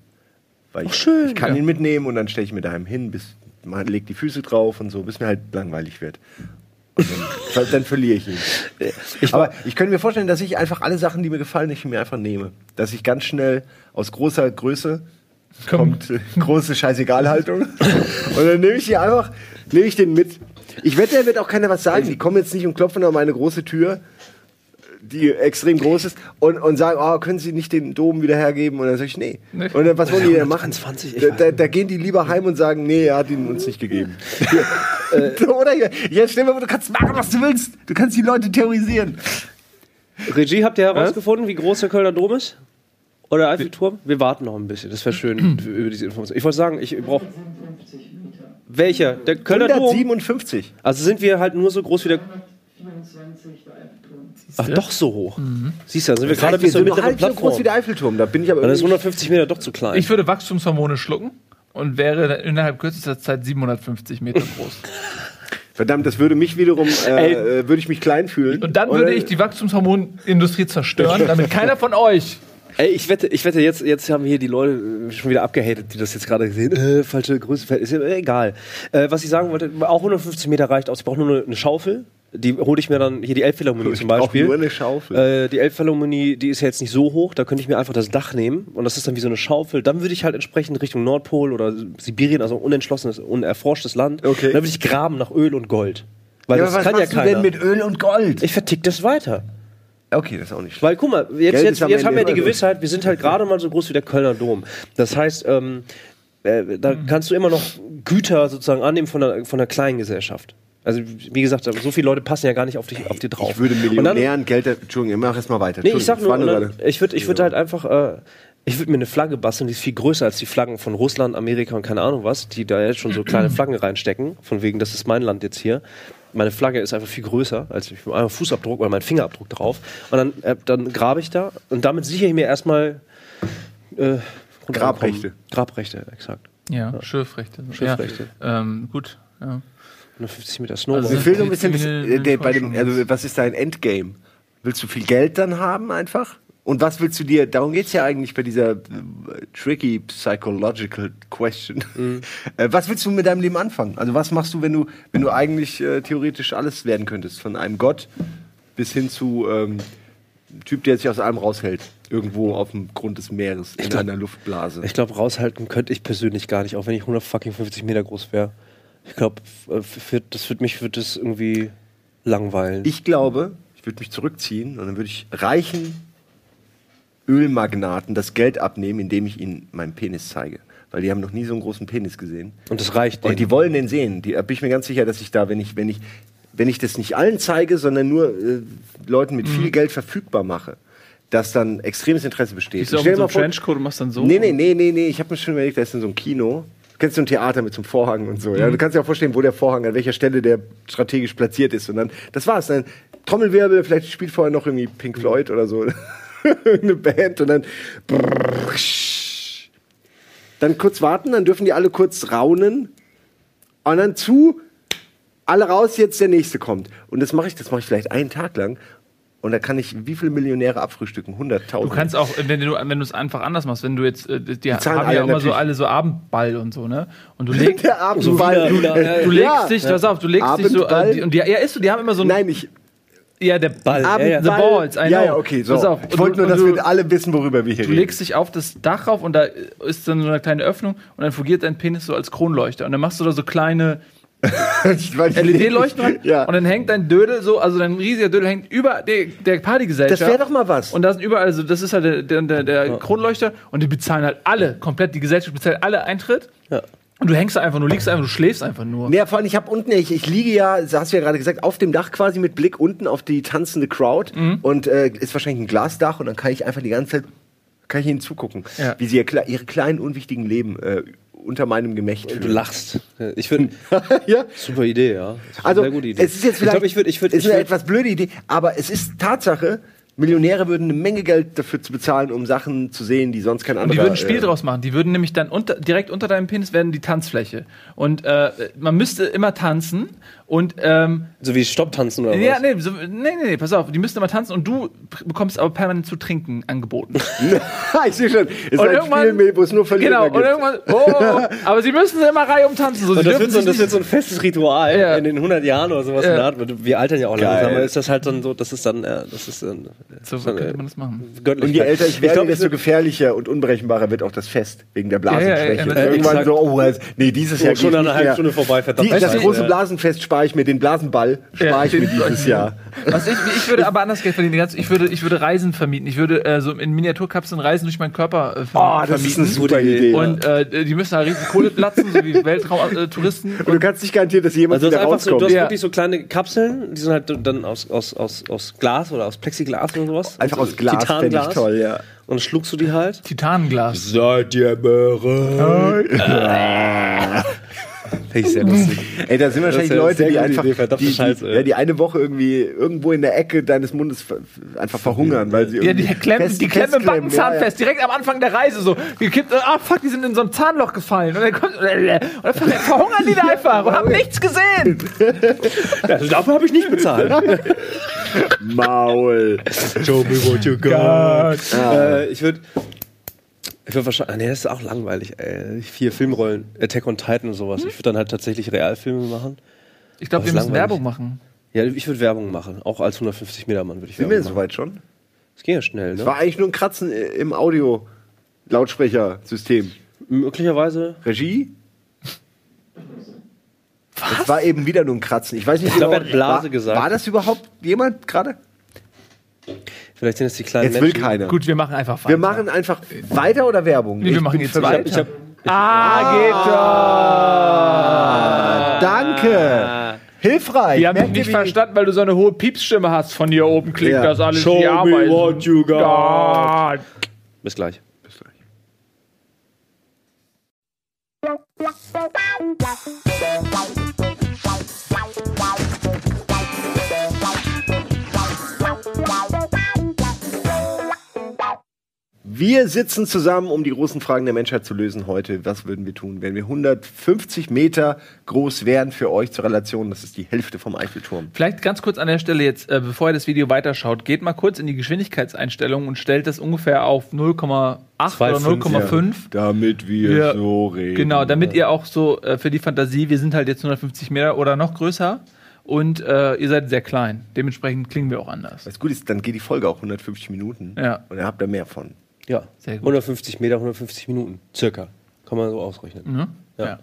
Weil ich,
schön,
ich kann
ja.
ihn mitnehmen und dann stelle ich mir daheim hin, bis man legt die Füße drauf und so, bis mir halt langweilig wird. Dann, dann verliere ich ihn. Aber ich könnte mir vorstellen, dass ich einfach alle Sachen, die mir gefallen, ich mir einfach nehme. Dass ich ganz schnell aus großer Größe kommt äh, große Scheißegalhaltung. und dann nehme ich die einfach, nehme ich den mit. Ich wette, da wird auch keiner was sagen. Die kommen jetzt nicht und klopfen an meine große Tür, die extrem groß ist, und, und sagen, oh, können Sie nicht den Dom wieder hergeben? Und dann sage ich, nee.
Nee.
Und dann, was wollen die denn machen?
120, ich
da,
weiß
da, da gehen die lieber heim und sagen, nee, er hat ihn uns nicht gegeben. Oder? Jetzt stell dir mal vor, du kannst machen, was du willst. Du kannst die Leute terrorisieren.
Regie, habt ihr herausgefunden, wie groß der Kölner Dom ist? Oder der Eiffelturm? Wir warten noch ein bisschen. Das wäre schön über diese Information. Ich wollte sagen, ich brauche.
157 Meter.
Welcher? Der Kölner Dom?
157.
Also sind wir halt nur so groß wie der.
124 der Eiffelturm.
Ach, doch so hoch. Siehst du, dann sind wir
Das
gerade
nur
mittleren
halb so groß wie der Eiffelturm. Da bin ich aber
Dann ist
irgendwie
150 Meter doch zu klein.
Ich würde Wachstumshormone schlucken und wäre innerhalb kürzester Zeit 750 Meter groß.
Verdammt, das würde mich wiederum, äh, äh, würde ich mich klein fühlen.
Und dann würde ich die Wachstumshormonindustrie zerstören, damit keiner von euch
Ey, ich wette, ich wette jetzt, jetzt haben hier die Leute schon wieder abgehatet, die das jetzt gerade gesehen äh, falsche Größe, ist ja egal. Äh, was ich sagen wollte, auch 150 Meter reicht aus. Ich brauche nur eine, eine Schaufel. Die hole ich mir dann, hier die Elbphilharmonie
Ich
zum Beispiel.
nur eine Schaufel.
Äh, die Elbphilharmonie, die ist ja jetzt nicht so hoch, da könnte ich mir einfach das Dach nehmen und das ist dann wie so eine Schaufel. Dann würde ich halt entsprechend Richtung Nordpol oder Sibirien, also unentschlossenes, unerforschtes Land.
Okay.
Dann würde ich graben nach Öl und Gold. Weil
ja,
das
aber was
kann ja
machst du
keiner.
denn mit Öl und Gold?
ich vertick das weiter.
okay, das ist auch nicht schlecht.
Weil guck mal, jetzt,
Geld
jetzt, jetzt haben wir die Gewissheit, wir sind halt gerade mal so groß wie der Kölner Dom. Das heißt, ähm, äh, da kannst du immer noch Güter sozusagen annehmen von der, von der kleinen Gesellschaft. Also wie gesagt, so viele Leute passen ja gar nicht auf dich, auf dir drauf.
Ich würde
dann-
Millionären Geld. Entschuldigung, mach erst mal weiter.
Nee, ich sag nur,
Entschuldigung,
ne, ich würde ich würd
Ja.
halt einfach, äh, ich würde mir eine Flagge basteln, die ist viel größer als die Flaggen von Russland, Amerika und keine Ahnung was, die da jetzt schon so kleine Flaggen reinstecken, von wegen, das ist mein Land jetzt hier. Meine Flagge ist einfach viel größer als ich einfach Fußabdruck oder mein Fingerabdruck drauf. Und dann, äh, dann grabe ich da und damit sichere ich mir erstmal äh,
Grabrechte.
Grabrechte, exakt.
Ja, Schürfrechte.
Schürfrechte.
Ja, ähm, gut. Ja.
150 Meter Snowboard.
Also
Mir fehlt noch ein bisschen, das,
Zivil-
äh, der, bei dem, also was ist dein Endgame? Willst du viel Geld dann haben einfach? Und was willst du dir, darum geht's ja eigentlich bei dieser äh, tricky psychological question. Äh, was willst du mit deinem Leben anfangen? Also was machst du, wenn du, wenn du eigentlich äh, theoretisch alles werden könntest? Von einem Gott bis hin zu ähm, einem Typ, der sich aus allem raushält. Irgendwo auf dem Grund des Meeres, in
glaub-
einer Luftblase.
Ich glaube, raushalten könnte ich persönlich gar nicht, auch wenn ich 150 Meter groß wäre. Ich glaube, das wird mich wird das irgendwie langweilen.
Ich glaube, ich würde mich zurückziehen und dann würde ich reichen Ölmagnaten das Geld abnehmen, indem ich ihnen meinen Penis zeige. Weil die haben noch nie so einen großen Penis gesehen.
und das reicht
Und die
denen.
wollen den sehen. Die, da bin ich mir ganz sicher, dass ich da, wenn ich, wenn ich, wenn ich das nicht allen zeige, sondern nur äh, Leuten mit viel Geld verfügbar mache, dass dann extremes Interesse besteht.
Du auch
Stell
mit so
mal
einem
vor-
Trenchcoat und machst dann so?
Nee, nee, nee, nee, nee. Ich habe mir schon überlegt, da ist in so ein Kino. Du kennst so ein Theater mit so einem Vorhang und so. Ja? Du kannst dir auch vorstellen, wo der Vorhang, an welcher Stelle der strategisch platziert ist. Und dann, das war's. Dann Trommelwirbel, vielleicht spielt vorher noch irgendwie Pink Floyd oder so. Eine Band und dann. Dann kurz warten, dann dürfen die alle kurz raunen. Und dann zu, alle raus, jetzt der nächste kommt. Und das mache ich, das mache ich vielleicht einen Tag lang. Und da kann ich wie viele Millionäre abfrühstücken? 100.000.
Du kannst auch, wenn du wenn du es einfach anders machst, wenn du jetzt, äh, die, haben
zahlen
ja immer so alle so Abendball und so, ne? Und du legst,
der Abendball.
Wieder-
du legst
Ja.
dich, pass auf, du legst dich so,
Abendball.
äh, die, und die, ja, ist so, die haben immer so ein,
Nein, ich.
ja, der
Ball.
Abend,
Ja,
the balls, I know.
Ja, ja, okay, so.
Pass auf,
ich wollte nur,
du-
dass
du-
wir alle wissen, worüber wir hier
Du
reden.
legst dich auf das Dach rauf und da ist dann so eine kleine Öffnung und dann fungiert dein Penis so als Kronleuchter. Und dann machst du da so kleine. LED-Leuchten dran
Ja.
und dann hängt dein Dödel so, also dein riesiger Dödel hängt über der, der Partygesellschaft.
Das wäre doch mal was.
Und da sind überall, also das ist halt der, der, der, der Kronleuchter und die bezahlen halt alle, komplett, die Gesellschaft bezahlt alle Eintritt.
Ja.
Und du hängst da einfach nur, liegst einfach, du schläfst einfach nur.
Ja, vor allem, ich habe unten, ich, ich liege ja, hast du ja gerade gesagt, auf dem Dach quasi mit Blick unten auf die tanzende Crowd
Mhm.
und äh, ist wahrscheinlich ein Glasdach und dann kann ich einfach die ganze Zeit, kann ich ihnen zugucken,
Ja.
wie sie ihr, ihre kleinen, unwichtigen Leben äh, unter meinem Gemächt
Du
führen.
lachst. Ich würde
ja?
super Idee, ja. Eine
Also,
sehr gute Idee.
es ist jetzt
ich
vielleicht,
glaube, ich würde, ich würde,
ist
ich
eine
würd,
etwas blöde Idee, aber es ist Tatsache, Millionäre würden eine Menge Geld dafür zu bezahlen, um Sachen zu sehen, die sonst kein
Und
anderer...
die würden ein Spiel
äh,
draus machen. Die würden nämlich dann unter, direkt unter deinem Penis werden die Tanzfläche. Und äh, man müsste immer tanzen und ähm,
so wie Stopptanzen oder
ja,
was?
nee, so, nee, nee, nee, pass auf, die müssten immer tanzen und du bekommst aber permanent zu trinken angeboten.
ich sehe schon, es ist
Und
ein Spiel, wo es nur Verlierer
genau, und
gibt.
irgendwann, oh, oh, aber sie müssen immer Reihe um tanzen. So,
Und das wird, so, das wird so ein festes Ritual
Ja.
in den 100 Jahren oder sowas
Ja.
in der Art. Wir altern ja auch
Geil.
langsam. Ist das halt dann so, das ist dann, ja, das ist dann,
so könnte man das machen.
Und je älter ich werde,
glaub,
desto gefährlicher und unberechenbarer wird auch das Fest wegen der Blasenschwäche.
Ja, ja, ja,
Und Irgendwann
exakt.
so, oh, nee, dieses Jahr
Oh, schon
geht
eine
nicht
halbe. Stunde vorbei, verdammt.
Die, das große. Blasenfest spare ich mir, den Blasenball spare
Ja,
ich mir dieses Jahr.
Was ich, ich würde aber anders Geld verdienen. Ich würde, ich würde Reisen vermieten. Ich würde äh, so in Miniaturkapseln Reisen durch meinen Körper äh, ver
Oh, das ist
vermieten.
eine super Idee.
Und äh, die müssen da riesen Kohle platzen, so wie Weltraumtouristen.
Und du kannst nicht garantieren, dass jemand
Also
wieder
einfach so, du
rauskommt.
hast
Ja.
wirklich so kleine Kapseln, die sind halt dann aus, aus, aus, aus Glas oder aus Plexiglas oder sowas.
Einfach aus Glas fände ich
Titanglas.
toll, ja.
Und dann schluckst du die halt.
Titanglas.
Seid ihr bereit? Finde ich sehr lustig.
Ey, da sind wahrscheinlich Leute, die einfach
Idee, verdammte
die, die,
Scheiße, ey.
ja, die eine Woche irgendwie irgendwo in der Ecke deines Mundes einfach verhungern, weil sie
Ja, die
irgendwie
klemmen,
fest-
die klemmen im
festklemmen,
Backenzahn
ja, ja.
fest, direkt am Anfang der Reise so. Gekippt, ah fuck, die sind in so ein Zahnloch gefallen. Und dann, kommt, und dann ver- verhungern die da einfach und haben nichts gesehen.
Ja, also dafür habe ich nicht bezahlt.
Maul.
Show me what you got. Äh, ich würde. Ich würde wahrscheinlich. Nee, das ist auch langweilig, ey. Vier Filmrollen. Attack on Titan und sowas. Ich würde dann halt tatsächlich Realfilme machen.
Ich glaube,
Das
wir müssen
langweilig.
Werbung machen.
Ja, ich würde Werbung machen. Auch als 150 Meter Mann würde ich
Sind
Werbung
wir
machen.
soweit schon?
Das ging ja schnell,
Es
ne?
war eigentlich nur ein Kratzen im Audio-Lautsprechersystem.
Möglicherweise.
Regie? Was? Es war eben wieder nur ein Kratzen. Ich weiß nicht,
Ich glaub,
genau,
er hat Blase
war,
gesagt.
War das überhaupt jemand gerade?
Vielleicht sind es die kleinen
Jetzt will
Menschen.
keiner.
Gut, wir machen einfach weiter.
Wir machen einfach weiter oder Werbung?
Nee, wir
Ich
machen jetzt weiter.
Ich hab,
Ah, geht doch.
Danke. Hilfreich.
Wir haben dich nicht verstanden, weil du so eine hohe Piepsstimme hast. Von hier oben klingt
Ja.
das alles
Show
wie
me
Ameisen.
what you got.
God.
Bis gleich.
Bis gleich. Wir sitzen zusammen, um die großen Fragen der Menschheit zu lösen heute. Was würden wir tun, wenn wir 150 Meter groß wären für euch zur Relation? Das ist die Hälfte vom Eiffelturm.
Vielleicht ganz kurz an der Stelle jetzt, äh, bevor ihr das Video weiterschaut, geht mal kurz in die Geschwindigkeitseinstellungen und stellt das ungefähr auf 0,8 oder
2,5,
0,5.
Damit wir
Ja,
so reden.
Genau, damit ihr auch so äh, für die Fantasie, wir sind halt jetzt 150 Meter oder noch größer und äh, ihr seid sehr klein. Dementsprechend klingen wir auch anders.
Was gut ist, dann geht die Folge auch 150 Minuten.
Ja.
Und ihr habt da mehr von.
Ja,
Sehr gut.
150 Meter, 150 Minuten, circa. Kann man so ausrechnen.
Ne?
Ja.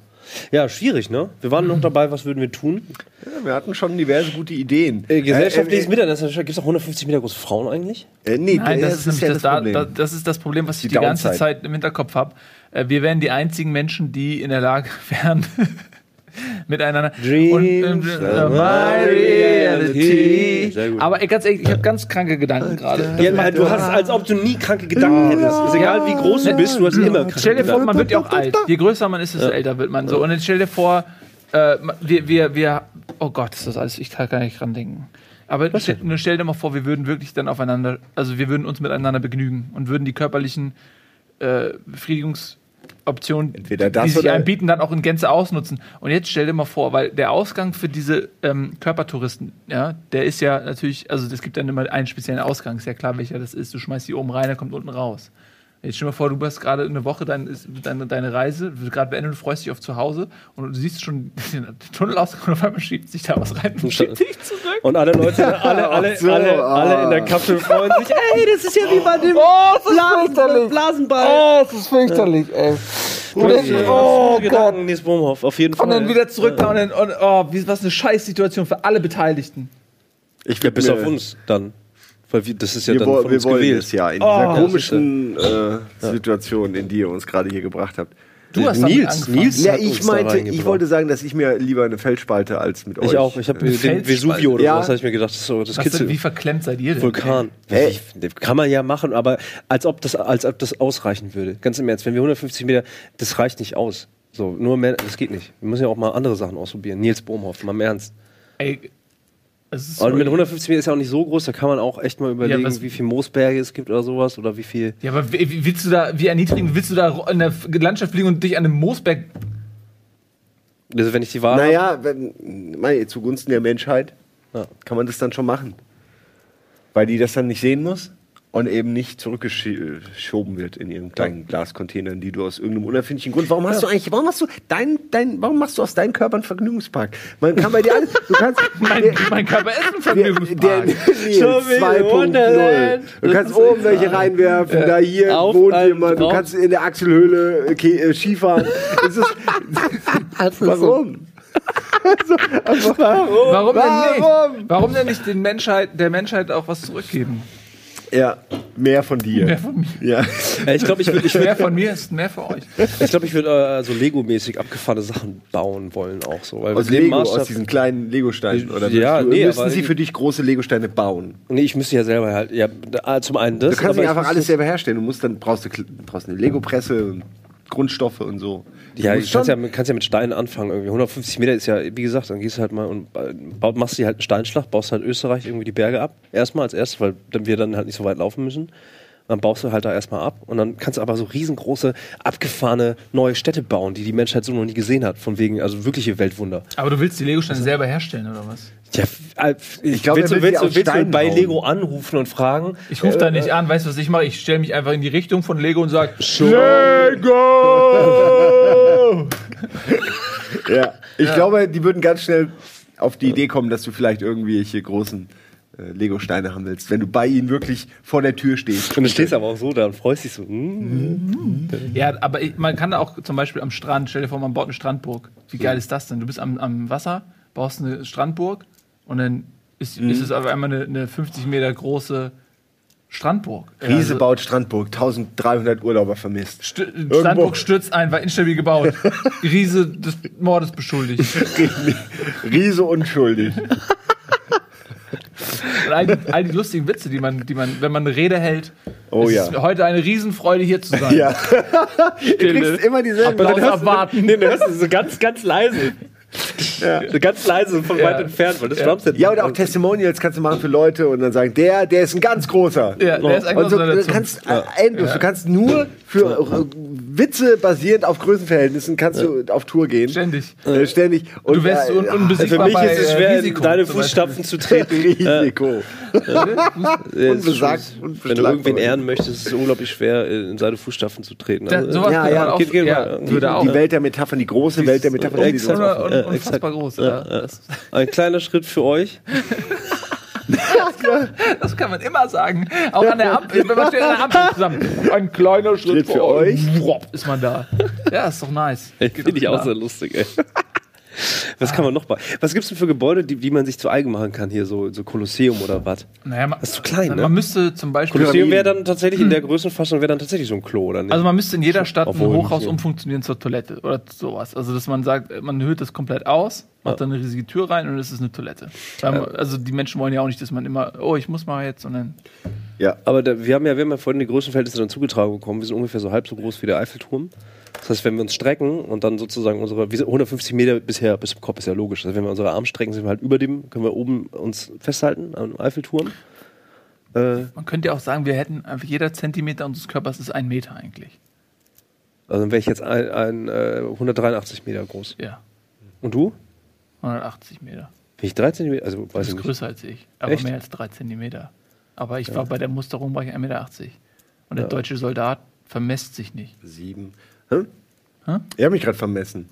Ja, schwierig, ne? Wir waren noch dabei, was würden wir tun?
Ja, wir hatten schon diverse gute Ideen.
Äh, gesellschaftliches
äh,
Miteinander. Gibt es auch 150 Meter große Frauen eigentlich?
äh, nee,
Nein, das,
das,
ist nämlich
ja
das,
das
da,
Problem.
da, das ist das Problem, was ich
Die
die, ganze. Zeit im Hinterkopf habe. Äh, wir wären die einzigen Menschen, die in der Lage wären, miteinander.
Dreams
äh,
are
my reality.
Sehr gut.
Aber ey, ganz ehrlich, ich habe ganz kranke Gedanken gerade.
Ja, äh, du hast, als ob du nie kranke Gedanken hättest. Ist egal, wie groß du bist, du hast immer kranke
Stell dir vor, man wird ja auch alt. Je größer man ist, desto älter wird man so. Und dann stell dir vor, äh, wir, wir, wir, oh Gott, ist das alles, ich kann gar nicht dran denken. Aber stell, nur stell dir mal vor, wir würden wirklich dann aufeinander, also wir würden uns miteinander begnügen und würden die körperlichen äh, Befriedigungsoptionen,
Entweder das
die sich einem bieten, dann auch in Gänze ausnutzen. Und jetzt stell dir mal vor, weil der Ausgang für diese ähm, Körpertouristen, ja, der ist ja natürlich, also es gibt dann immer einen speziellen Ausgang, ist ja klar, welcher das ist. Du schmeißt die oben rein, der kommt unten raus. Jetzt stell dir mal vor, du hast gerade eine Woche dein, ist deine, deine Reise, wird gerade beendet, du freust dich auf zu Hause und du siehst schon den Tunnelausgang und auf einmal schiebt sich da was rein und schiebt dich zurück.
Und alle Leute, alle, alle,
so,
alle,
ah.
alle in der Kappe freuen sich. Ey, das ist ja wie bei dem
Oh, das ist fürchterlich.
Blasenball.
Oh, das ist fürchterlich, ey. Und dann, oh Gott.
Nils Bohmhoff, auf jeden Fall.
Und dann wieder zurück da und dann, und, oh, was eine Scheißsituation für alle Beteiligten.
ich
Ja, bis auf uns dann. Weil wir, das ist ja
Wir,
dann von
wir
uns
wollen
gewählt.
es ja in
Oh.
dieser komischen äh, Situation, in die ihr uns gerade hier gebracht habt.
Du hast
Nils. Nils
Ja, ich meinte, ich wollte sagen, dass ich mir lieber eine Feldspalte als mit euch.
Ich auch. Ich habe
Ein
den. Vesuvio oder
Ja.
sowas, habe ich mir gedacht, das ist so das
Was
Kitzel.
denn, wie verklemmt seid ihr denn?
Vulkan.
Hey.
Kann man ja machen, aber als ob, das, als ob das ausreichen würde. Ganz im Ernst, wenn wir 150 Meter, das reicht nicht aus. So, nur mehr, das geht nicht. Wir müssen ja auch mal andere Sachen ausprobieren. Nils Bohmhoff, mal im Ernst.
Ey, es ist
Und mit 150 Meter ist ja auch nicht so groß, da kann man auch echt mal überlegen,
was-
wie viel Moosberge es gibt oder sowas oder wie viel.
Ja, aber willst du da, wie erniedrigen, willst du da in der Landschaft fliegen und dich an einem Moosberg.
Also wenn ich die Wahl
Naja, wenn, mei, zugunsten der Menschheit
Ja.
kann man das dann schon machen. Weil die das dann nicht sehen muss und eben nicht zurückgeschoben wird in ihren kleinen Glascontainern, die du aus irgendeinem unerfindlichen Grund. Warum hast du eigentlich, warum hast du dein, dein, warum machst du aus deinem Körper einen Vergnügungspark? Man kann bei dir alles, du kannst,
Mein, mein Körper ist ein
der, der
Vergnügungspark.
Nils
Schon wieder
2.0.
Wonderland.
Du kannst oben welche reinwerfen, da hier
Auf
wohnt jemand, du kannst in der Achselhöhle äh, Ke- äh, Skifahren. Es ist, warum?
Warum, denn
Warum?
nicht? Warum denn nicht den Menschheit, der Menschheit auch was zurückgeben?
Ja, mehr von dir.
Mehr von mir.
Ja.
Äh, Ich glaube, ich würde ich
Mehr von mir ist mehr für euch.
ich glaub, ich würd, äh, so Lego-mäßig abgefahrene Sachen bauen wollen auch so. Weil
Aus Lego,
Maßstab-
aus diesen kleinen Legosteinen. Oder
Ja,
müssen,
nee,
müssen sie für dich große Legosteine bauen?
Nee, ich müsste ja selber halt. Ja, da- zum einen das.
Du kannst
aber
nicht
ich
einfach alles selber herstellen. Du musst dann brauchst du brauchst eine Lego-Presse und Grundstoffe und so.
Ja, du kannst ja, kannst ja mit Steinen anfangen. Irgendwie 150 Meter ist ja, wie gesagt, dann gehst du halt mal und baut, machst dir halt einen Steinschlag, baust halt Österreich irgendwie die Berge ab. Erstmal als erstes, weil dann wir dann halt nicht so weit laufen müssen. Dann baust du halt da erstmal ab und dann kannst du aber so riesengroße, abgefahrene neue Städte bauen, die die Menschheit so noch nie gesehen hat. Von wegen, also wirkliche Weltwunder.
Aber du willst die Legosteine selber herstellen, oder was?
Ja, äh, ich
glaub,
willst du,
will
willst, du, willst du bei
bauen.
Lego anrufen und fragen?
Ich rufe da nicht an, weißt du, was ich mache? Ich stelle mich einfach in die Richtung von Lego und sage,
Lego! ja, ich glaube, die würden ganz schnell auf die Idee kommen, dass du vielleicht irgendwelche großen äh, Lego-Steine haben willst, wenn du bei ihnen wirklich vor der Tür stehst.
Und du stehst aber auch so da und freust dich so. hm.
Ja, aber ich, man kann da auch zum Beispiel am Strand, stell dir vor, man baut eine Strandburg. Wie geil ist das denn? Du bist am, am Wasser, baust eine Strandburg und dann ist, ist es auf einmal eine, eine 50 Meter große Strandburg.
Riese
Also,
baut Strandburg, 1300 Urlauber vermisst.
St Strandburg stürzt ein, war instabil gebaut. Riese des Mordes beschuldigt.
Riese unschuldig.
All die, all die lustigen Witze, die man, die man, wenn man eine Rede hält.
Oh
es
ja.
ist heute eine Riesenfreude hier zu sein.
Ja. du kriegst immer dieselben
Applaus abwarten.
Nee, du hörst es so ganz, ganz leise. So Ganz leise von
Ja.
weit entfernt, weil das
Ja.
Drumset.
Ja, oder auch Testimonials kannst du machen für Leute und dann sagen, der, der ist ein ganz großer.
Ja, der ist eigentlich
und so, du kannst äh, endlos, du kannst nur für äh, Witze basierend auf Größenverhältnissen kannst du auf Tour gehen.
Ständig.
Äh, ständig. Und,
Du wärst
äh,
un
Für
unbesiegbar
mich
bei,
ist es
äh,
schwer, in
Risiko,
deine. Fußstapfen zu treten.
Risiko.
Ja,
Unbesagt.
Wenn du irgendwen ehren möchtest, ist es unglaublich schwer, in seine Fußstapfen zu treten.
Da,
Also,
sowas
Ja, ja,
auch,
geht- geht
ja,
mal.
würde auch.
Die Welt der Metaphern, die große Welt der Metaphern. die
Exakt.
Unfassbar
exakt.
groß.
Ja.
Das,
Ein kleiner Schritt für euch.
das kann man immer sagen. Auch an der Ampel, wenn man steht an der Ampel zusammen. Ein kleiner Schritt,
Schritt für euch.
Wupp, ist man da. Ja, ist doch nice.
Finde ich auch sehr lustig, ey. Was kann man noch machen? Was gibt es denn für Gebäude, die, die man sich zu eigen machen kann hier? So, so Kolosseum oder was?
Naja, man,
Das ist zu klein,
man
ne?
müsste zum Beispiel.
Kolosseum wäre dann tatsächlich in der Größenfassung wäre dann tatsächlich so ein Klo, oder nicht?
Also man müsste in jeder Stadt ein
Obwohl,
Hochhaus
so.
umfunktionieren zur Toilette oder sowas. Also dass man sagt, man hüllt das komplett aus, macht dann eine riesige Tür rein und es ist eine Toilette. Man, also die Menschen wollen ja auch nicht, dass man immer, oh, ich muss mal jetzt und dann.
Ja.
Aber da, wir haben ja, wir haben ja vorhin die Größenverhältnisse dann zugetragen bekommen. Wir sind ungefähr so halb so groß wie der Eiffelturm. Das heißt, wenn wir uns strecken und dann sozusagen unsere, wir sind 150 Meter bisher bis zum Kopf ist ja logisch. Also wenn wir unsere Arme strecken, sind wir halt über dem, können wir oben uns festhalten am Eiffelturm. Äh,
Man könnte ja auch sagen, wir hätten einfach jeder Zentimeter unseres Körpers ist ein Meter eigentlich.
also dann wäre ich jetzt ein, ein äh, 183 Meter groß.
Ja.
Und du?
180 Meter.
Bin ich 13 Meter? Also
Du
weiß ich
bist größer als ich. Aber
Echt?
mehr als drei Zentimeter. Aber ich war bei der Musterung war ich 1,80 Meter. Und der deutsche Soldat vermisst sich nicht.
Sieben. Hä?
Hä?
Ich habe mich gerade vermessen.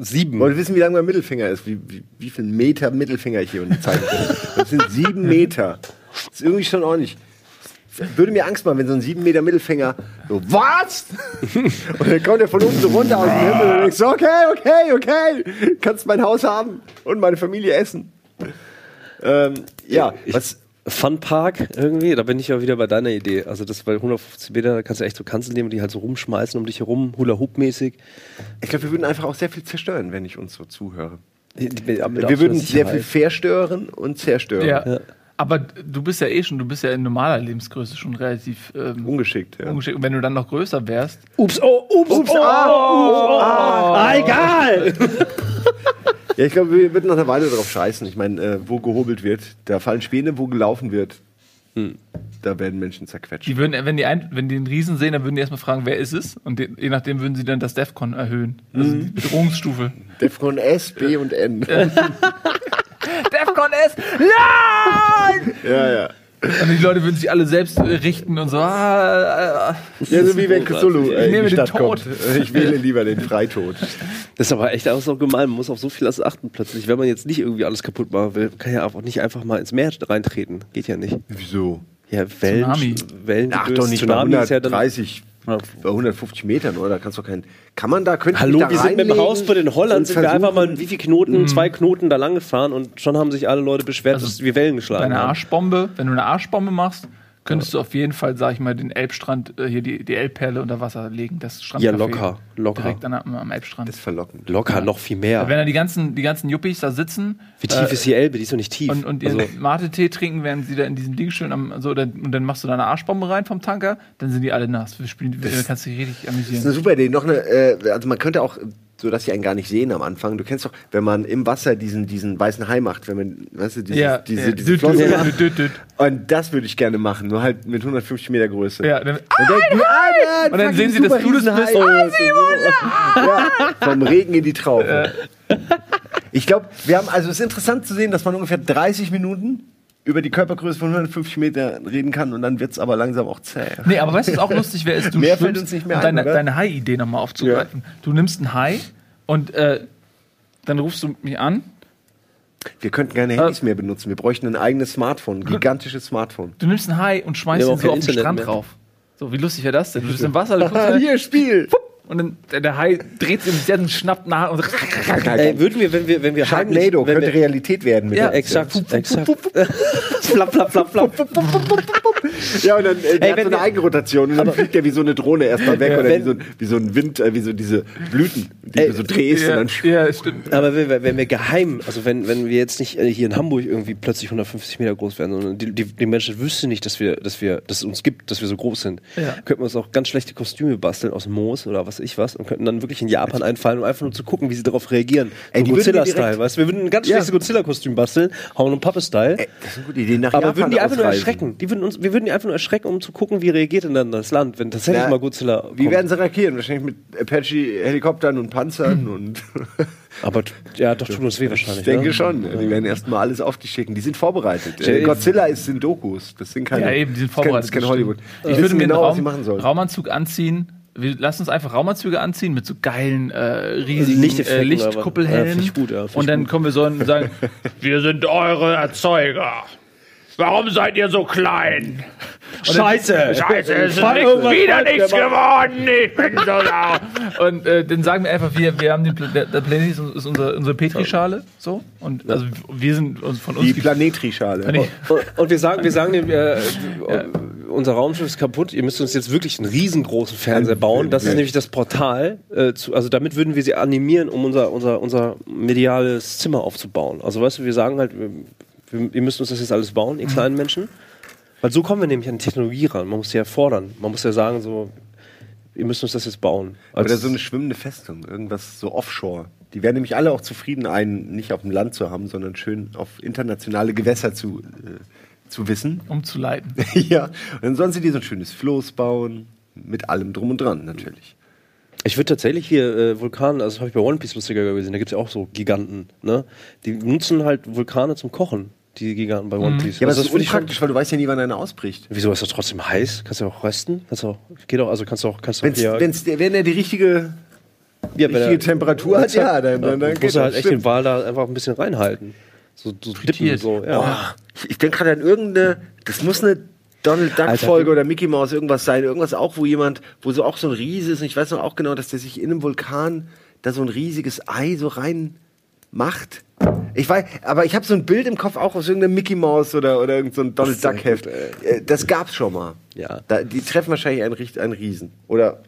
Sieben.
Wollt ihr wissen, wie lang mein Mittelfinger ist? Wie, wie, wie viel Meter Mittelfinger ich hier unten zeigen kann? Das sind sieben Meter. Das ist irgendwie schon ordentlich. Würde mir Angst machen, wenn so ein sieben Meter Mittelfinger so, was? Und dann kommt er von oben so runter aus dem Himmel und denkst so, okay, okay, okay, kannst mein Haus haben und meine Familie essen. Ähm, ja,
Ich-
was,
Funpark irgendwie, da bin ich ja wieder bei deiner Idee. Also das bei 150 Meter, da kannst du echt so Kanzeln nehmen, die halt so rumschmeißen um dich herum, Hula-Hoop-mäßig.
ich glaube, wir würden einfach auch sehr viel zerstören, wenn ich uns so zuhöre. Wir würden sehr viel verstören und zerstören.
Ja.
Ja.
Aber du bist ja eh schon, du bist ja in normaler Lebensgröße schon relativ ähm,
Ungeschickt, ja.
ungeschickt. Und wenn du dann noch größer wärst,
Ups, oh, ups, ups, oh, oh, ah, egal.
Ja, ich glaube, wir würden noch eine Weile drauf scheißen. Ich meine, äh, wo gehobelt wird, da fallen Späne, wo gelaufen wird, da werden Menschen zerquetscht.
die würden, wenn die, ein, wenn die einen Riesen sehen, dann würden die erstmal fragen, wer ist es? Und de, je nachdem würden sie dann das Defcon erhöhen. Also die Bedrohungsstufe.
Defcon S, B und N.
Defcon S! Nein!
ja, ja.
Und die Leute würden sich alle selbst äh, richten und so. Ah, äh,
Ja, so wie wenn Cthulhu äh,
Ich
in
nehme
die
den
Stadt
Tod.
kommt. Ich wähle lieber den Freitod.
Das ist aber echt auch so gemein. Man muss auf so vieles achten plötzlich. Wenn man jetzt nicht irgendwie alles kaputt machen will, kann ja auch nicht einfach mal ins Meer reintreten. Geht ja nicht.
Wieso?
Ja, Wellen,
Tsunami.
Wellen
Ach, doch nicht
Tsunami ist ja dann.
130, bei 150 Metern, oder? Da kannst du keinen. Kann man da, könnte
Hallo,
da
wir sind mit dem Haus bei den Holland, sind wir einfach mal wie viele Knoten, zwei Knoten da lang gefahren und schon haben sich alle Leute beschwert,
Also
dass wir Wellen geschlagen
einer
haben.
Arschbombe, wenn du eine Arschbombe machst, könntest du auf jeden Fall, sag ich mal, den Elbstrand, äh, hier die, die Elbperle unter Wasser legen. Das Strandcafé.
Ja, locker, locker.
Direkt an, am, am Elbstrand.
Das ist verlockend.
Locker, noch viel mehr.
Wenn da die ganzen, die ganzen Yuppies da sitzen
Wie tief
äh,
ist die Elbe? Die ist doch nicht tief.
und, und ihren
also,
Mate-Tee trinken, während sie da in diesem Ding stehen, am, so, dann, und dann machst du da eine Arschbombe rein vom Tanker, dann sind die alle nass. Wir spielen, da kannst du dich richtig
Das ist eine
amüsieren.
super Idee. Noch eine, äh, also man könnte auch, so dass sie einen gar nicht sehen am Anfang. Du kennst doch, wenn man im Wasser diesen, diesen weißen Hai macht, wenn man, weißt du, dieses,
Ja,
diese,
ja.
diese Flosse
düt,
macht. Und das würde ich gerne machen, nur halt mit 150 Meter Größe.
Ja, dann,
Und, denken, Alter,
Und dann sehen sie, dass du das bist. Oh,
ja, vom Regen in die Traufe. Ich glaube, wir haben, also es ist interessant zu sehen, dass man ungefähr 30 Minuten über die Körpergröße von 150 Meter reden kann und dann wird es aber langsam auch zäh.
Nee, aber weißt du, was auch lustig wäre, ist, du
Mehr
schwimmst,
uns nicht mehr
um
ein,
deine, deine Hai-Idee nochmal aufzugreifen. Du nimmst einen Hai und äh, dann rufst du mich an.
Wir könnten keine Handys mehr benutzen. Wir bräuchten ein eigenes Smartphone, ein gigantisches Smartphone.
Du nimmst einen Hai und schmeißt
Wir
ihn so auf den Strand
mehr.
drauf. So, wie lustig wäre das denn? Du bist im Wasser, du guckst
Hier, Spiel!
Und dann der, der Hai dreht sich um und schnappt nach und
ey, würden wir, wenn wir, wenn wir
Sharknado
wenn
könnte
wir,
Realität werden. Mit
Ja.
Exakt, exakt. flap, flap, flap, flap.
Ja, und dann äh, der
Ey,
hat so eine
wir-
Eigenrotation und dann fliegt er wie so eine Drohne erstmal weg
Ja,
oder
wenn-
wie so, wie so ein Wind, äh, wie so diese Blüten, die
Ey,
du so drehst
ja,
und dann
ja, stimmt.
Aber wenn wir, wenn wir geheim, also wenn, wenn wir jetzt nicht äh, hier in Hamburg irgendwie plötzlich 150 Meter groß werden, sondern die, die, die Menschen wüssten nicht, dass wir, dass wir, dass es uns gibt, dass wir so groß sind,
Ja.
könnten wir uns auch ganz schlechte Kostüme basteln aus Moos oder was weiß ich was, und könnten dann wirklich in Japan einfallen, um einfach nur zu gucken, wie sie darauf reagieren.
Ey,
so Godzilla-Style, weißt du? Wir würden ein ganz
Ja.
schlechtes Godzilla-Kostüm basteln, hauen und Pappe-Style.
Das ist eine gute Idee. Nach
Aber
Japan
würden die einfach nur
ausreisen.
erschrecken? Die würden uns, wir würden die einfach nur erschrecken, um zu gucken, wie reagiert denn dann das Land, wenn tatsächlich
Na,
mal Godzilla
Wie
kommt.
werden sie reagieren? Wahrscheinlich mit Apache-Helikoptern und Panzern
Hm.
und.
Aber ja, doch tut uns weh wahrscheinlich.
Ich denke
ne?
schon. Die werden erstmal alles auf dich schicken. Die sind vorbereitet.
Ja,
Äh. Godzilla ist in Dokus. Das sind keine.
Ja, eben, die sind
das ist kein-
vorbereitet.
Das ist kein Hollywood.
Ich würde mir
genau,
einen
was sie machen
Raum,
sollen.
Raumanzug anziehen. Wir lassen uns einfach Raumanzüge anziehen mit so geilen, äh, riesigen äh,
Ja,
Lichtkuppelhelmen.
ich gut, ja,
und dann
gut.
kommen wir so und sagen, wir sind eure Erzeuger. Warum seid ihr so klein?
Scheiße!
Scheiße, es ist
irgendwas
wieder nichts geworden. Ich bin so sauer. Und äh, dann sagen wir einfach, wir, wir haben den Pla der, der Planet ist, unsere, unsere Petrischale. So. Und also wir sind von uns
Die Planetrischale.
Nee.
Und, und wir sagen, wir sagen dem, äh, unser Raumschiff ist kaputt, ihr müsst uns jetzt wirklich einen riesengroßen Fernseher bauen. Das ist nämlich das Portal. Äh, zu, also damit würden wir sie animieren, um unser, unser, unser mediales Zimmer aufzubauen. Also weißt du, wir sagen halt, wir, wir, ihr müsst uns das jetzt alles bauen, ihr kleinen Menschen. Weil so kommen wir nämlich an die Technologie ran. Man muss ja fordern. Man muss ja sagen, so, ihr müsst uns das jetzt bauen.
Oder
Als-
so eine schwimmende Festung. Irgendwas so offshore. Die wären nämlich alle auch zufrieden, einen nicht auf dem Land zu haben, sondern schön auf internationale Gewässer zu, äh, zu wissen.
umzuleiten.
ja. Und dann sollen sie dir so ein schönes Floß bauen. Mit allem drum und dran, natürlich.
Ich würde tatsächlich hier äh, Vulkan, also habe ich bei One Piece lustiger gesehen, da gibt es ja auch so Giganten, ne? Die nutzen halt Vulkane zum Kochen, die Giganten bei One Piece.
Ja, aber
Also
das ist
ich schon-
unpraktisch, weil du weißt ja nie, wann einer ausbricht.
Wieso ist das trotzdem heiß? Kannst du auch rösten? Kannst du auch, geht auch, also kannst du auch, kannst du auch
Wenn's,
hier,
wenn's, der- wenn er die richtige,
ja, wenn
richtige
er-
Temperatur hat, ja, dann, dann, dann
musst du halt
das,
echt
stimmt.
den Wal da einfach ein bisschen reinhalten. So, so dippen, so, ja.
Boah, ich, ich denke gerade an irgendeine, das muss eine Donald Duck Folge oder Mickey Mouse irgendwas sein, irgendwas auch, wo jemand, wo so auch so ein Riese ist, und ich weiß noch auch genau, dass der sich in einem Vulkan da so ein riesiges Ei so rein macht. Ich weiß, aber ich habe so ein Bild im Kopf auch aus irgendeinem Mickey Mouse oder, oder irgendein so ein Donald Duck Heft. Äh, das gab's schon mal.
Ja.
Da, die treffen wahrscheinlich einen, einen Riesen. Oder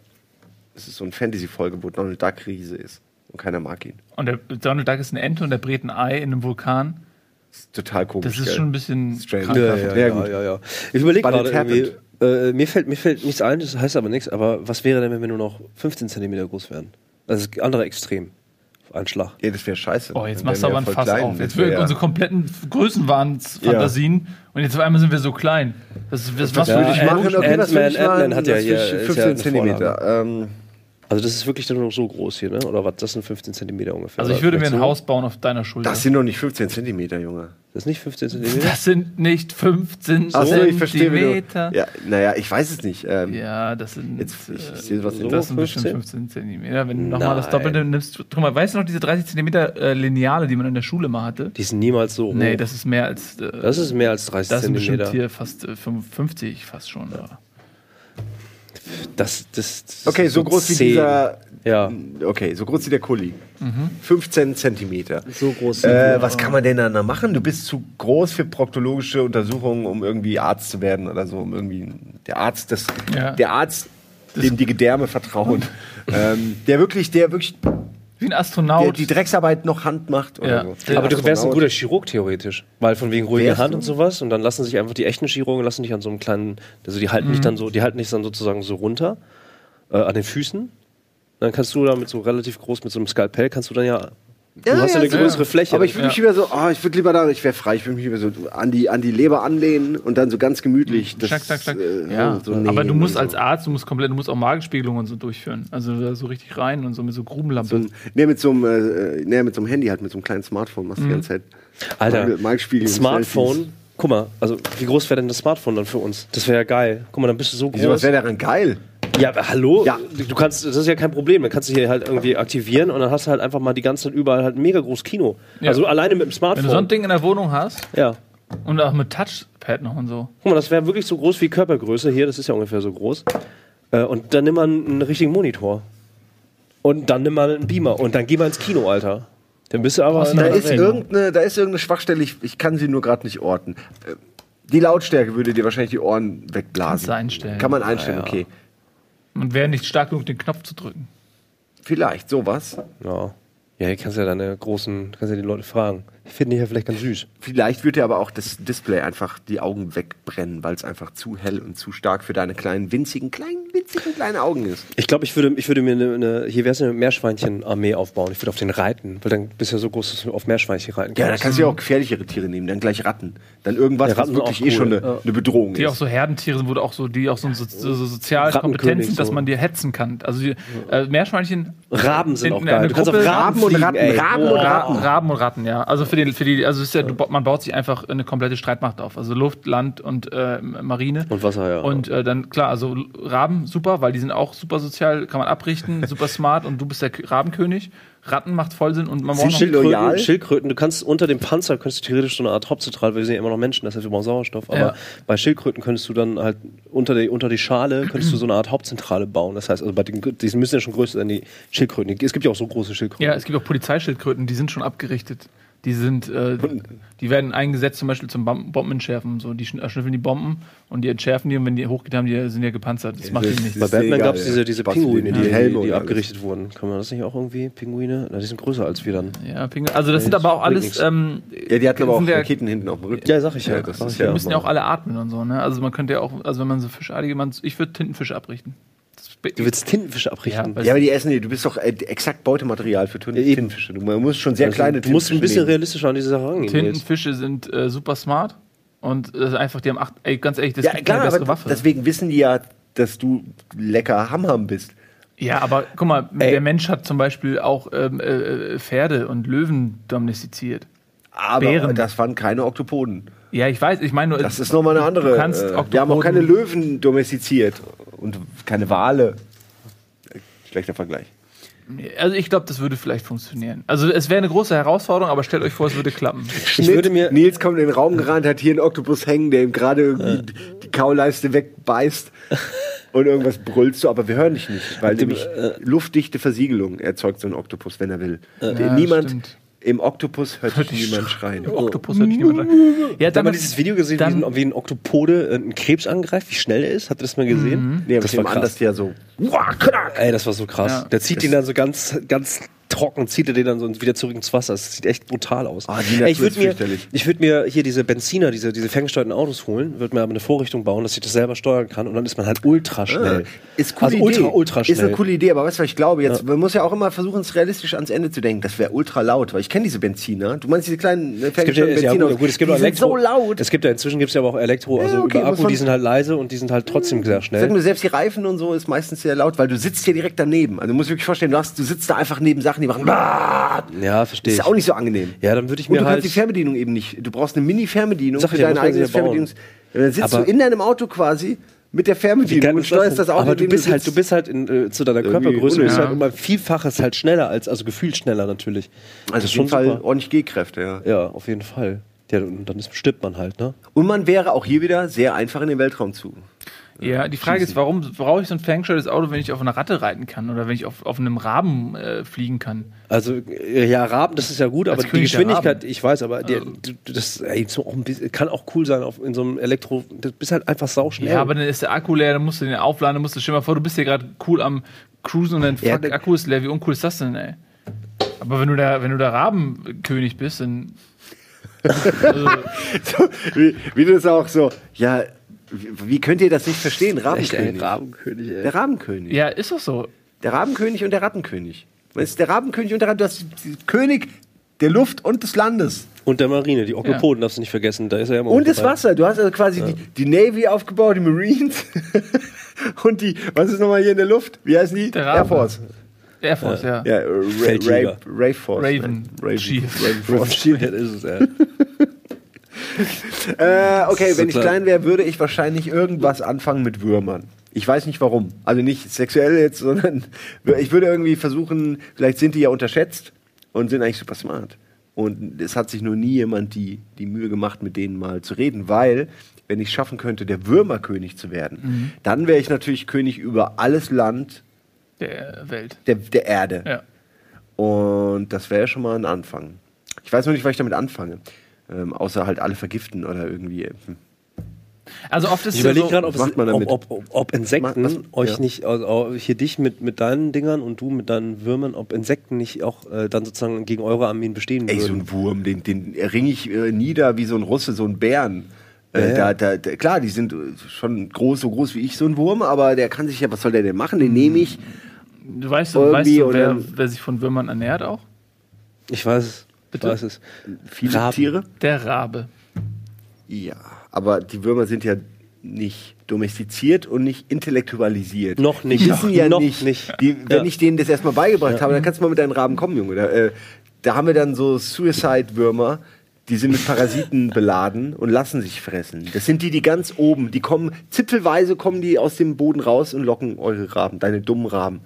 es ist so eine Fantasy-Folge, wo Donald Duck Riese ist. Und keiner mag ihn.
Und der Donald Duck ist eine Ente und der brät ein Ei in einem Vulkan.
Das ist total komisch.
Das ist
gell?
schon ein bisschen
Strange.
krank.
Ja, ja,
Ja,
ja, ja, ja. Ich überlege gerade irgendwie, äh, mir, fällt, mir fällt nichts ein, das heißt aber nichts, aber was wäre denn, wenn wir nur noch 15 Zentimeter groß wären? Das ist das andere Extrem. auf einen Schlag.
Ja, das wäre scheiße.
Oh, jetzt machst du aber
wir
ein Fass
klein.
auf.
Das
Jetzt wirken
ja-
unsere kompletten Größenwahnsfantasien und jetzt auf einmal sind wir so klein. Das, das, was
Was
Ja,
würde ich
Ant-
machen? Okay, was würde ich
Ant-Man-
machen?
Ant-Man hat ja hier-
würde ich-
ist ja
15
eine
Zentimeter. Ähm,
Also das ist wirklich dann nur so groß hier, ne? Oder was? Das sind 15 Zentimeter ungefähr.
Also ich
Oder
würde mir ein
so?
Haus bauen auf deiner Schulter.
das sind doch nicht 15 Zentimeter, Junge.
Das ist nicht 15 Zentimeter?
Das sind nicht 15
Ach so, ich verstehe. wie
Zentimeter.
du- Ja, naja, ich weiß es nicht. Ähm,
Ja, das sind,
Jetzt, ich,
äh,
ich sehe was in
das sind
15?
bestimmt 15 Zentimeter. Wenn du nochmal das. Doppelte nimmst. Guck mal, weißt du noch diese 30 Zentimeter äh, Lineale, die man in der Schule mal hatte?
Die sind niemals so hoch.
Nee, das ist mehr als. Äh,
das ist mehr als 30
das sind bestimmt
Zentimeter.
hier fast äh, 55 fast schon. Ja.
Das, das, das
Okay,
ist
so groß wie
zehn.
dieser.
Ja.
Okay, so groß wie der Kuli.
Mhm.
15 Zentimeter.
So groß.
Äh, was kann man denn da machen? Du bist zu groß für proktologische Untersuchungen, um irgendwie Arzt zu werden oder so, um irgendwie der Arzt, das,
Ja.
der Arzt, dem die Gedärme vertrauen, ähm, der wirklich, der wirklich,
Wie ein
der
Astronaut.
die Drecksarbeit noch Hand macht oder
Ja.
so.
Aber du wärst ein guter Chirurg theoretisch. Weil von wegen ruhiger Hand
du?
und sowas. Und dann lassen sich einfach die echten Chirurgen lassen dich an so einem kleinen, also die halten
Mhm.
dich dann so, die halten dich dann sozusagen so runter äh, an den Füßen. Dann kannst du da mit so relativ groß, mit so einem Skalpell, kannst du dann ja. Du
Ja,
hast ja eine größere Fläche.
Aber ich würde mich lieber so, oh, ich würde lieber da, ich wäre frei, ich würde mich lieber so an die, an die Leber anlehnen und dann so ganz gemütlich. Das,
Schnack, schnack, schnack.
äh,
ja,
so
aber du musst als. Arzt, du musst komplett, du musst auch Magenspiegelung und so durchführen. Also da so richtig rein und so mit so Grubenlampe.
So nee, mit so einem, äh, nee, mit so einem Handy halt, mit so einem kleinen Smartphone machst du
Mhm.
die ganze Zeit.
Alter, Smartphone. Guck mal, also wie groß wäre denn das Smartphone dann für uns? Das wäre ja geil. Guck mal, dann bist du so
Wieso, was
groß.
wäre daran geil?
Ja, aber hallo?
Ja.
Du kannst, das ist ja kein Problem. Dann kannst du hier halt irgendwie aktivieren und dann hast du halt einfach mal die ganze Zeit überall halt ein mega großes Kino.
Ja.
Also alleine mit dem
Wenn
Smartphone.
du so ein Ding in der Wohnung hast
ja.
und auch mit Touchpad noch und so.
Guck mal, das wäre wirklich so groß wie Körpergröße hier, das ist ja ungefähr so groß. Äh, und dann nimm mal einen, richtigen Monitor. Und dann nimm mal einen Beamer. Und dann geh mal ins Kino, Alter. Dann bist du aber.
Da ist, irgendeine, da ist irgendeine Schwachstelle, ich, ich kann sie nur gerade nicht orten. Äh, Die Lautstärke würde dir wahrscheinlich die Ohren wegblasen.
Kannst du einstellen.
Kann man einstellen,
Ja, ja.
okay.
Und wäre nicht stark genug, den Knopf zu drücken.
Vielleicht, sowas.
Ja. Ja, hier kannst du ja deine großen, kannst ja die Leute fragen. Ich finde die ja vielleicht ganz süß.
Vielleicht würde dir aber auch das Display einfach die Augen wegbrennen, weil es einfach zu hell und zu stark für deine kleinen, winzigen, kleinen, winzigen winzige kleine Augen ist.
Ich glaube, ich würde, ich würde mir eine, eine hier wäre es eine Meerschweinchen-Armee aufbauen. Ich würde auf den reiten, weil dann bist du ja so groß, dass du auf Meerschweinchen reiten
Ja, da
kannst.
kannst du ja auch gefährlichere Tiere nehmen, dann gleich Ratten. Dann irgendwas,
Ja,
was
Ratten sind
wirklich
auch
eh schon
cool,
eine,
ja.
eine Bedrohung
Die auch
ist.
so Herdentiere sind, wo du auch so, die auch so, so, so, so soziale Kompetenzen, dass
so.
man dir hetzen kann. Also die, äh, Meerschweinchen.
Raben sind
in-
auch geil. Du kannst auf
Gruppe-
Raben
Raben und Ratten. Raben und Ratten.
Raben und Ratten, ja. Also für die, für die, also ja, man baut sich einfach eine komplette Streitmacht auf. Also Luft, Land und äh, Marine.
Und Wasser, ja.
Und äh, dann, klar, also Raben, super, weil die sind auch super sozial, kann man abrichten, super smart und du bist der Rabenkönig. Ratten macht voll Sinn und man braucht noch
Schildkröten loyal?
Schildkröten, du kannst unter dem Panzer könntest du theoretisch so eine Art Hauptzentrale, weil wir sind ja immer noch Menschen, das heißt, wir brauchen Sauerstoff, aber
Ja.
bei Schildkröten könntest du dann halt unter die, unter die Schale könntest du so eine Art Hauptzentrale bauen. Das heißt, also bei den, die müssen ja schon größer sein, die Schildkröten. Es gibt ja auch so große Schildkröten.
Ja, es gibt auch Polizeischildkröten, die sind schon abgerichtet. Die sind, äh, die werden eingesetzt zum Beispiel zum Bom- Bombenentschärfen. So, die schn- erschnüffeln die Bomben und die entschärfen die und wenn die hochgeht haben, die sind ja gepanzert. Das macht
das-
ihnen nichts.
Bei Batman gab es
ja.
diese, diese Pinguine, die,
Helmen
die,
und
die
alles.
abgerichtet wurden. Kann man das nicht auch irgendwie? Pinguine? Na, die sind größer als wir dann.
Ja, Pinguine. Also das sind aber auch alles. Ähm,
Ja, die hatten aber auch
ja-
Raketen hinten auf dem Rücken.
Ja, sag ich ja.
das
Sag
ist
ich
ja.
Die müssen ja auch alle atmen und so, ne? Also man könnte ja auch, also wenn man so fischartige, man, ich würde Tintenfische abrichten.
Du willst Tintenfische abrichten.
Ja,
Ja, aber die essen die. Du bist doch äh, exakt Beutematerial für
Ja, eben.
Tintenfische. Du musst schon sehr
Also,
kleine
du musst ein bisschen
nehmen.
realistischer an diese Sache rangehen. jetzt.
Tintenfische sind äh, super smart und äh, einfach, die haben acht, ey, ganz ehrlich, das
Ja,
gibt
klar,
keine bessere Waffe.
deswegen wissen die ja, dass du lecker Hamham bist.
Ja, aber guck mal,
Ey.
der Mensch hat zum Beispiel auch ähm, äh, Pferde und Löwen domestiziert.
Aber
Bären.
das waren keine Oktopoden.
Ja, ich weiß, ich meine nur.
Das ist nochmal eine andere.
Du kannst
äh, wir haben auch keine Löwen domestiziert. Und keine Wale. Schlechter Vergleich.
Also ich glaube, das würde vielleicht funktionieren. Also es wäre eine große Herausforderung, aber stellt euch vor, es würde klappen.
Ich würde mir-
Nils kommt in den Raum gerannt, hat hier einen Oktopus hängen, der ihm gerade irgendwie die Kauleiste wegbeißt. Und irgendwas brüllst du, aber wir hören dich nicht, weil nämlich
äh,
luftdichte Versiegelung erzeugt so ein Oktopus, wenn er will.
Ja,
niemand
stimmt.
Im Oktopus hört, dich
dich
niemand schreien.
Oktopus hört dich niemand rein. Ja,
Hat man dieses Video gesehen,
dann-
wie, ein, wie ein Oktopode äh, einen Krebs angreift, wie schnell er ist? Habt ihr das mal gesehen?
Nee, aber
das
ich
war
an,
krass.
dass der so. Uah!
Ey, das war so krass.
Ja.
Der zieht ihn dann so ganz, ganz trocken, zieht er den dann so wieder zurück ins Wasser. Das sieht echt brutal aus.
Ah, die
Ey, ich würde
ist
mir, ich würd mir hier diese Benziner, diese, diese ferngesteuerten Autos holen, würde mir aber eine Vorrichtung bauen, dass ich das selber steuern kann und dann ist man halt ultra schnell.
Ist coole
also
Idee.
ultra, ultra schnell.
Ist eine coole Idee, aber weißt du, was ich glaube? Jetzt, Man muss ja auch immer versuchen, es realistisch ans Ende zu denken. Das wäre ultra laut, weil ich kenne diese Benziner. Du meinst diese kleinen äh,
Es gibt ja,
ferngesteuerten
ja,
Benziner?
gut, gut, es gibt
die sind
Elektro.
so laut.
Es gibt ja inzwischen gibt es ja aber auch Elektro, also
Ja, okay,
über Akku, die sind halt leise und die sind halt trotzdem sehr
Sag
schnell.
nur, selbst die Reifen und so ist meistens sehr laut, weil du sitzt hier direkt daneben. Also du musst wirklich vorstellen, du, hast, du sitzt da einfach neben Sachen, die machen. Bah!
Ja, verstehe
Ist
ich.
ja auch nicht so angenehm.
Ja, dann würde ich
Und
mir
du
halt.
kannst die Fernbedienung eben nicht. Du brauchst eine Mini-Fernbedienung für
ich ja,
dein
muss man sie
eigenes
ja bauen.
Fernbedienungs. Ja, dann sitzt
Aber-
du in deinem Auto quasi mit der Fernbedienung und
das
steuerst das Auto.
Aber du bist halt,
sitzt.
du bist halt in, äh, zu deiner
Irgendwie
Körpergröße, bist halt um ein Vielfaches halt schneller als, also gefühlt schneller natürlich.
Also auf jeden Fall ordentlich G-Kräfte, ja.
Ja, auf jeden Fall. Ja, und dann stirbt man halt, ne?
Und man wäre auch hier wieder sehr einfach in den Weltraum zu.
Ja, die Frage ist, warum brauche ich so ein ferngesteuertes Auto, wenn ich auf einer Ratte reiten kann oder wenn ich auf, auf einem Raben äh, fliegen kann?
Also, äh, ja, Raben, das ist ja gut, aber die
König der
Geschwindigkeit, ich weiß, aber die,
Also-
das ey, so auch bisschen, kann auch cool sein auf, in so einem Elektro. Du bist halt einfach sauschnell.
Ja, aber dann ist der Akku leer, dann musst du den aufladen, dann musst du, stell mal vor, du bist hier gerade cool am Cruisen und dann
Ja,
fuck, Akku ist leer, wie uncool ist das denn, ey? Aber wenn du der, wenn du der Rabenkönig bist, dann. Also,
So, wie, wie du das auch so, ja, wie, könnt ihr das nicht verstehen?
Echt,
Rabenkönig.
Rabenkönig, ey.
Der Rabenkönig.
ja, ist doch so.
Der Rabenkönig und der Rattenkönig. Was ist der Rabenkönig und der Ratten? Du hast den König der Luft und des Landes.
Und der Marine, die Oktopoden darfst du nicht vergessen, da ist er ja immer
Und das
dabei.
Wasser. Du hast also quasi die, die Navy aufgebaut, die Marines. und die, was ist nochmal hier in der Luft? Wie heißen die?
Der
Air. Force.
Air Force, ja.
Ja, äh, Ra
Feldjäger.
Ra Ray Force.
Raven.
Raven.
Chief.
Raven Force.
Shield, das ist es, ja.
Äh, okay,
So
wenn ich klein wäre, würde ich wahrscheinlich irgendwas anfangen mit Würmern. Ich weiß nicht warum. Also nicht sexuell jetzt, sondern ich würde irgendwie versuchen, vielleicht sind die ja unterschätzt und sind eigentlich super smart. Und es hat sich nur nie jemand die, die Mühe gemacht, mit denen mal zu reden, weil, wenn ich es schaffen könnte, der Würmerkönig zu werden, dann wäre ich natürlich König über alles Land
Der Welt.
der, der Erde.
Ja.
Und das wäre schon mal ein Anfang. Ich weiß noch nicht, was ich damit anfange. Ähm, außer halt alle vergiften oder irgendwie. Hm.
Also oft ist
Ich überlege
so,
gerade, ob, ob, ob, ob, Insekten
Was-
euch
ja.
nicht, also hier dich mit, mit deinen Dingern und du mit deinen Würmern, ob Insekten nicht auch äh, dann sozusagen gegen eure Armeen bestehen
Ey, so
würden.
ein Wurm, den, den ringe ich äh, nieder wie so ein Russe, so ein Bären. Äh,
Ja,
da, da, da, klar, die sind äh, schon groß, so groß wie ich, so ein Wurm, aber der kann sich ja, was soll der denn machen? Den nehme ich.
Du weißt, weißt du, wer, wer sich von Würmern ernährt auch?
Ich weiß es.
Bitte?
Weiß es.
Viele
Raben.
Tiere.
Der Rabe.
Ja, aber die Würmer sind ja nicht domestiziert und nicht intellektualisiert.
Noch nicht.
Die wissen ja
Noch
nicht.
nicht.
Die, wenn
Ja.
ich denen das erstmal beigebracht habe, dann kannst du mal mit deinen Raben kommen, Junge. Da, äh, da haben wir dann so Suicide-Würmer, die sind mit Parasiten beladen und lassen sich fressen. Das sind die, die ganz oben, die kommen, zipfelweise kommen die aus dem Boden raus und locken eure Raben, deine dummen Raben.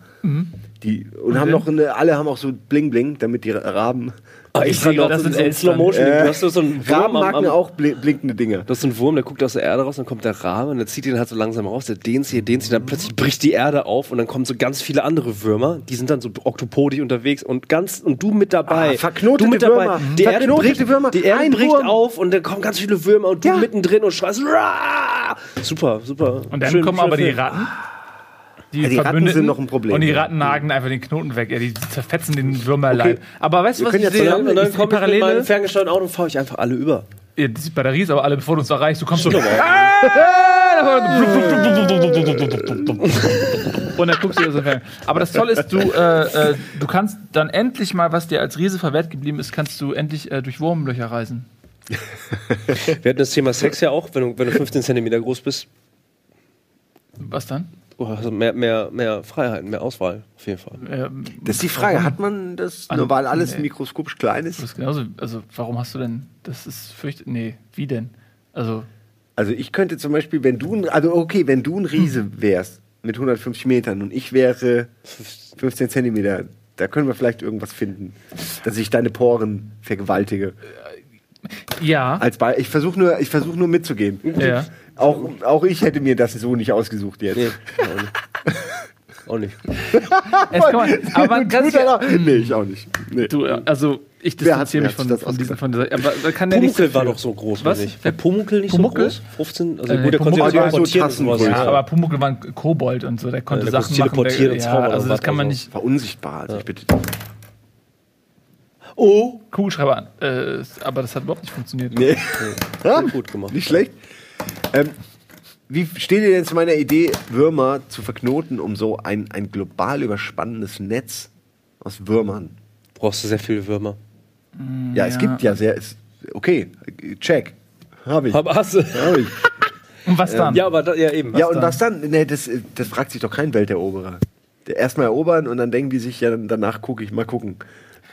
Die, und haben noch eine, alle haben auch so Bling-Bling, damit die Raben.
Ah, ich sehe gerade,
das sind Elstern.
Slow Motion.
Äh,
du hast so einen Wurm
Raben
am,
mag
am,
mir auch bli- blinkende Dinger.
Das ist ein Wurm, der guckt aus der Erde raus, dann kommt der Rabe und der zieht ihn halt so langsam raus, der dehnt sich, dehnt sich, dann plötzlich bricht die Erde auf und dann kommen so ganz viele andere Würmer, die sind dann so oktopodisch unterwegs und ganz und du mit dabei.
Ah, verknotete
du mit dabei.
Würmer.
Die Erde bricht,
Würmer.
Die Erde
Ein
bricht
Wurm.
auf und dann kommen ganz viele Würmer und du
Ja.
mittendrin und schreist. "Rah!" Super, super.
Und dann
Schön,
kommen aber die
Film.
Ratten.
Ja, die Ratten sind noch ein Problem,
Und die
ja.
Ratten nagen einfach den Knoten weg. Ja, die zerfetzen den Würmerleib.
Okay.
Aber weißt du,
Wir
was
können
ich
jetzt
sehe?
so
Und dann,
die
komme ich mit meinem ferngesteuerten Auto und fahre ich einfach alle über.
Ja, die Batterie ist aber alle, bevor du uns erreichst. Du kommst so. Und dann guckst du das Fern. Aber das Tolle ist, du, äh, äh, du kannst dann endlich mal, was dir als Riese verwehrt geblieben ist, kannst du endlich äh, durch Wurmlöcher reisen.
Wir hatten das Thema Sex ja auch, wenn du, wenn du 15 Zentimeter groß bist.
Was dann?
Oh, also mehr, mehr, mehr Freiheiten, mehr Auswahl, auf jeden Fall.
Ähm,
Das ist die Frage, hat man das,
Also,
nur weil alles
nee.
mikroskopisch klein
das
ist?
ist genauso. Also, warum hast du denn. Das ist fürcht. Nee, wie denn? Also,
Also ich könnte zum Beispiel, wenn du, ein- also okay, wenn du ein Riese wärst mit 150 Metern und ich wäre 15 Zentimeter, da können wir vielleicht irgendwas finden, dass ich deine Poren vergewaltige.
ja.
Als Be ich versuche nur, ich versuche nur mitzugehen.
Ja.
Auch, auch ich hätte mir das so nicht ausgesucht jetzt.
Nee, auch nicht. auch nicht.
Man, aber man kann sich ja,
nee, ich auch nicht. Nee.
Du, äh, also ich distanziere mich von,
das
von, diesen, von dieser. Aber da kann der
Pumuckl war
dafür.
doch so groß,
Was?
oder nicht? War Pumuckl nicht
Pumuckl?
so groß? 15? Also
Äh,
gut, der konnte
Pumuckl
sich
war
auch
so Tassengröße.
Ja,
ja.
aber Pumuckl war ein Kobold und so, der konnte
Ja, der
Sachen
konnte
machen.
teleportieren
Der,
und
ja, also das
was
kann man nicht.
War unsichtbar, also ich bitte.
Oh!
Kugelschreiber an. Äh, aber das hat überhaupt nicht funktioniert.
Nee.
Ja, gut gemacht.
Nicht schlecht. Ähm, wie steht ihr denn zu meiner Idee, Würmer zu verknoten, um so ein, ein global überspannendes Netz aus Würmern?
Brauchst du sehr viele Würmer.
Ja, es
Ja.
gibt ja sehr. Es, okay, check. Habe ich.
Aber hast du.
Hab ich.
Und was dann?
Ja, aber da, ja eben.
ja, und
dann?
was dann? Nee, das, das fragt sich doch kein Welteroberer. Erstmal erobern und dann denken die sich, ja, danach gucke ich, mal gucken.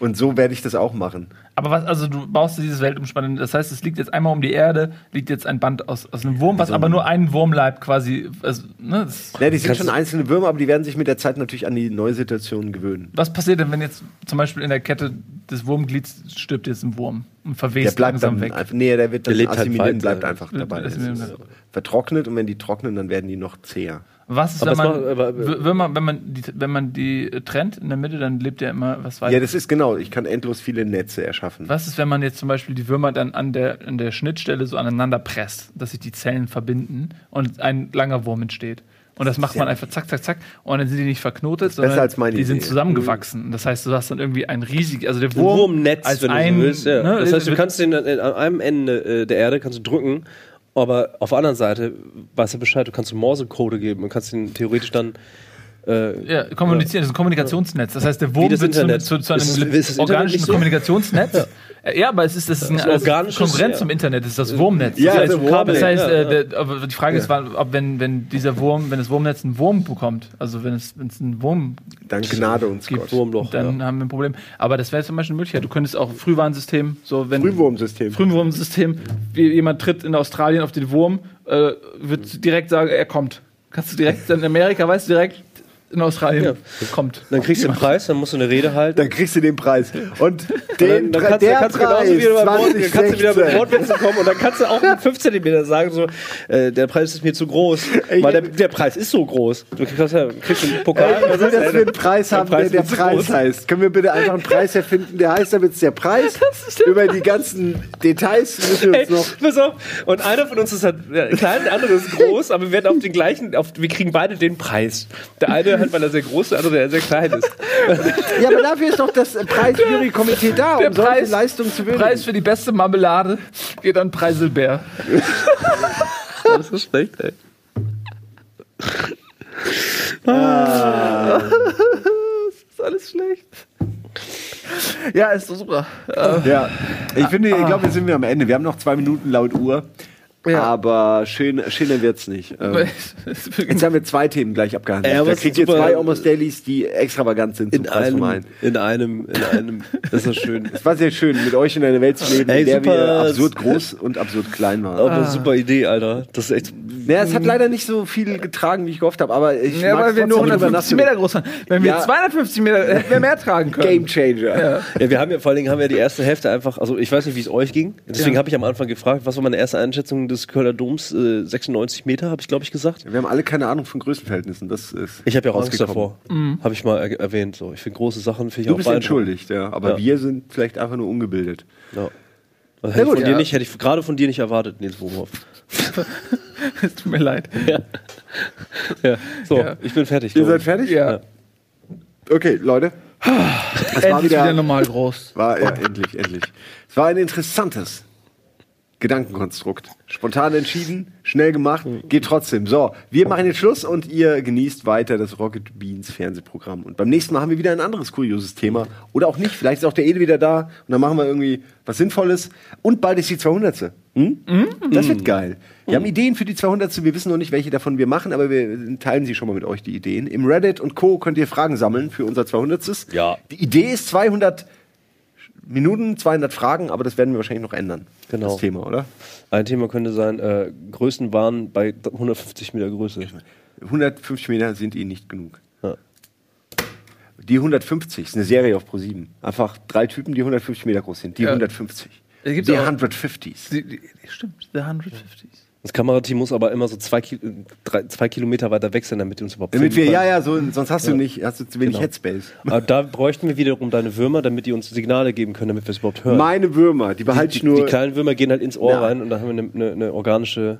Und so werde ich das auch machen.
Aber was, also du baust dieses Weltumspannende, das heißt, es liegt jetzt einmal um die Erde, liegt jetzt ein Band aus, aus einem Wurm, was aber nur einen Wurmleib quasi. Also, ne, das,
Ne, die sind schon einzelne Würmer, aber die werden sich mit der Zeit natürlich an die neue Situation gewöhnen.
was passiert denn, wenn jetzt zum Beispiel in der Kette des Wurmglieds stirbt jetzt ein Wurm und
Der
verwest
bleibt
langsam
dann
weg?
einfach, nee, der wird dann
Der lebt halt
assimilieren,
weiter.
bleibt einfach dabei. Vertrocknet und wenn die trocknen, dann werden die noch zäher.
Was ist,
Aber
wenn man,
macht- aber-
w- wenn man, wenn man die, wenn man die äh, trennt in der Mitte, dann lebt ja immer was weiter.
Ja, das ist genau. Ich kann endlos viele Netze erschaffen.
Was ist, wenn man jetzt zum Beispiel die Würmer dann an der, an der Schnittstelle so aneinander presst, dass sich die Zellen verbinden und ein langer Wurm entsteht? Und das macht man einfach zack, zack, zack. Und dann sind die nicht verknotet, sondern
besser als meine
die sind
Idee.
zusammengewachsen. Das heißt, du hast dann irgendwie ein riesig, also der Wurm
Wurmnetz,
als
wenn du
ein,
so willst. Ja.
ne,
das heißt, du kannst den äh, an einem Ende äh, der Erde kannst du drücken, aber auf der anderen Seite weißt du Bescheid, du kannst Morsecode geben und kannst den theoretisch dann äh,
Ja, kommunizieren, das ist ein Kommunikationsnetz. Das heißt, der Wurm wird zu,
Internet.
zu, zu einem
Ist ist
organischen
so?
Kommunikationsnetz. Äh, Ja, aber es ist, das ist ein
Das organisches,
Konkurrenz
ja.
zum Internet, das ist das Wurmnetz.
Ja,
das heißt,
also Wurm-
das heißt
ja,
äh,
ja.
der, aber die Frage ist, ob wenn, wenn dieser Wurm, wenn das Wurmnetz einen Wurm bekommt, also wenn es, wenn es einen Wurm
Dann Gnade uns
gibt,
Gott.
Wurmloch.
dann
ja.
haben wir ein Problem. Aber das wäre zum Beispiel eine Möglichkeit. Du könntest auch Frühwarnsystem, so wenn
Frühwurmsystem.
Frühwurmsystem, wie jemand tritt in Australien auf den Wurm, äh, wird direkt sagen, er kommt. Kannst du direkt, in Amerika weißt du direkt, in Australien
Ja.
kommt.
Dann kriegst du den Preis, dann musst du eine Rede halten.
Dann kriegst du den Preis. Und
dann,
den
dann
Pre-
kannst,
der
dann kannst du
Preis
genauso wieder beim Wort, dann kannst du wieder mit
2016.
Wortwitzen kommen und dann kannst du auch mit 5 cm sagen, so, äh, der Preis ist mir zu groß. Weil der, der Preis ist so groß. Du kriegst, ja, kriegst einen Pokal.
Ich will, dass wir einen Preis haben, der
Preis
der
zu
Preis heißt. Können wir bitte einfach einen Preis erfinden, der heißt, damit es der Preis. Über die ganzen Details müssen wir
Ey,
uns noch.
pass auf. Und einer von uns ist halt klein, der andere ist groß, aber wir werden auf den gleichen, auf, wir kriegen beide den Preis. Der eine halt, weil er sehr groß ist, also der sehr klein ist.
Ja, aber dafür ist doch das Preisjury-Komitee da,
Der
um solche
Preis-
Leistungen zu würdigen.
Preis für die beste Marmelade geht an Preiselbeer.
Das ist schlecht, ey.
ist alles schlecht. Ja, ist doch super.
Ja, ich finde, ich glaube, wir sind wir am Ende. Wir haben noch zwei Minuten laut Uhr.
Ja.
Aber schön, schöner wird's nicht. Ähm, Jetzt haben wir zwei Themen gleich abgehandelt.
Ja,
da kriegt ihr zwei Almost Dailies, die extravagant sind
In einem,
einem.
in einem, in einem. Das ist schön.
Es war sehr schön, mit euch in einer Welt zu leben,
Ey,
in der wir
super.
absurd groß und absurd klein waren.
Aber super Idee, Alter. Das ist echt.
Naja, es hat leider nicht so viel getragen, wie ich gehofft habe, aber ich
ja, weil wir nur
trotzdem drüber
150
nachdenken.
Meter groß waren. Wenn wir
Ja.
250 Meter hätten wir mehr tragen können.
Game Changer.
Ja, wir haben ja vor allen Dingen haben wir die erste Hälfte einfach, also ich weiß nicht, wie es euch ging. Deswegen
Ja.
habe ich am Anfang gefragt, was war meine erste Einschätzung des Kölner Doms? Äh, 96 Meter, habe ich glaube ich gesagt.
Wir haben alle keine Ahnung von Größenverhältnissen. Das ist
Ich habe ja auch Angst davor. Habe ich mal er erwähnt. So, ich finde große Sachen finde ich
Du
auch
bist entschuldigt, ja. Aber
Ja.
wir sind vielleicht einfach nur ungebildet.
Ja. Das hätte, ich
gut,
von
ja.
dir nicht, hätte ich gerade von dir nicht erwartet, Nils Bohmhoff.
Es tut mir leid.
ja. ja. So,
Ja.
ich bin fertig.
Ihr seid fertig?
Ja.
Okay, Leute. Es war
Endlich wieder,
wieder,
normal groß.
war, ja, endlich, endlich. Es war ein interessantes Gedankenkonstrukt. Spontan entschieden, schnell gemacht, geht trotzdem. So, wir machen jetzt Schluss und ihr genießt weiter das Rocket Beans Fernsehprogramm. Und beim nächsten Mal haben wir wieder ein anderes kurioses Thema. Oder auch nicht. Vielleicht ist auch der Ede wieder da und dann machen wir irgendwie was Sinnvolles. Und bald ist die 200. Hm? Das wird geil. Wir haben Ideen für die 200. Wir wissen noch nicht, welche davon wir machen, aber wir teilen sie schon mal mit euch, die Ideen. Im Reddit und Co. könnt ihr Fragen sammeln für unser 200.
Ja.
Die Idee ist 200 Minuten, 200 Fragen, aber das werden wir wahrscheinlich noch ändern.
Genau.
Das Thema, oder?
Ein Thema könnte sein, äh, Größenwahn bei 150 Meter Größe.
150 Meter sind ihnen nicht genug.
Ja.
Die 150 ist eine Serie auf Pro7. Einfach drei Typen, die 150 Meter groß sind. Die
Ja.
150.
Es gibt
die
auch-
150s.
Die, die, stimmt, the 150s.
Das Kamerateam muss aber immer so zwei, Ki drei, zwei Kilometer weiter weg sein, damit die uns überhaupt
Damit wir, ja, ja, so, sonst hast du nicht, hast du zu wenig
Genau.
Headspace.
Aber da bräuchten wir wiederum deine Würmer, damit die uns Signale geben können, damit wir es überhaupt hören.
Meine Würmer, die behalte
die,
ich nur.
die kleinen Würmer gehen halt ins Ohr
Ja.
rein und dann haben wir eine, eine, eine organische.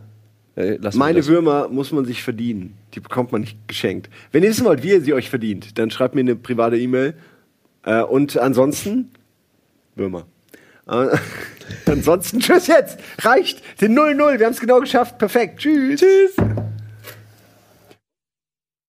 Äh,
Meine. Würmer muss man sich verdienen. Die bekommt man nicht geschenkt. Wenn ihr wissen wollt, wie ihr sie euch verdient, dann schreibt mir eine private E-Mail. Äh, und ansonsten Würmer. Ansonsten tschüss jetzt. Reicht. Den 0-0. Wir haben es genau geschafft. Perfekt. Tschüss. Tschüss.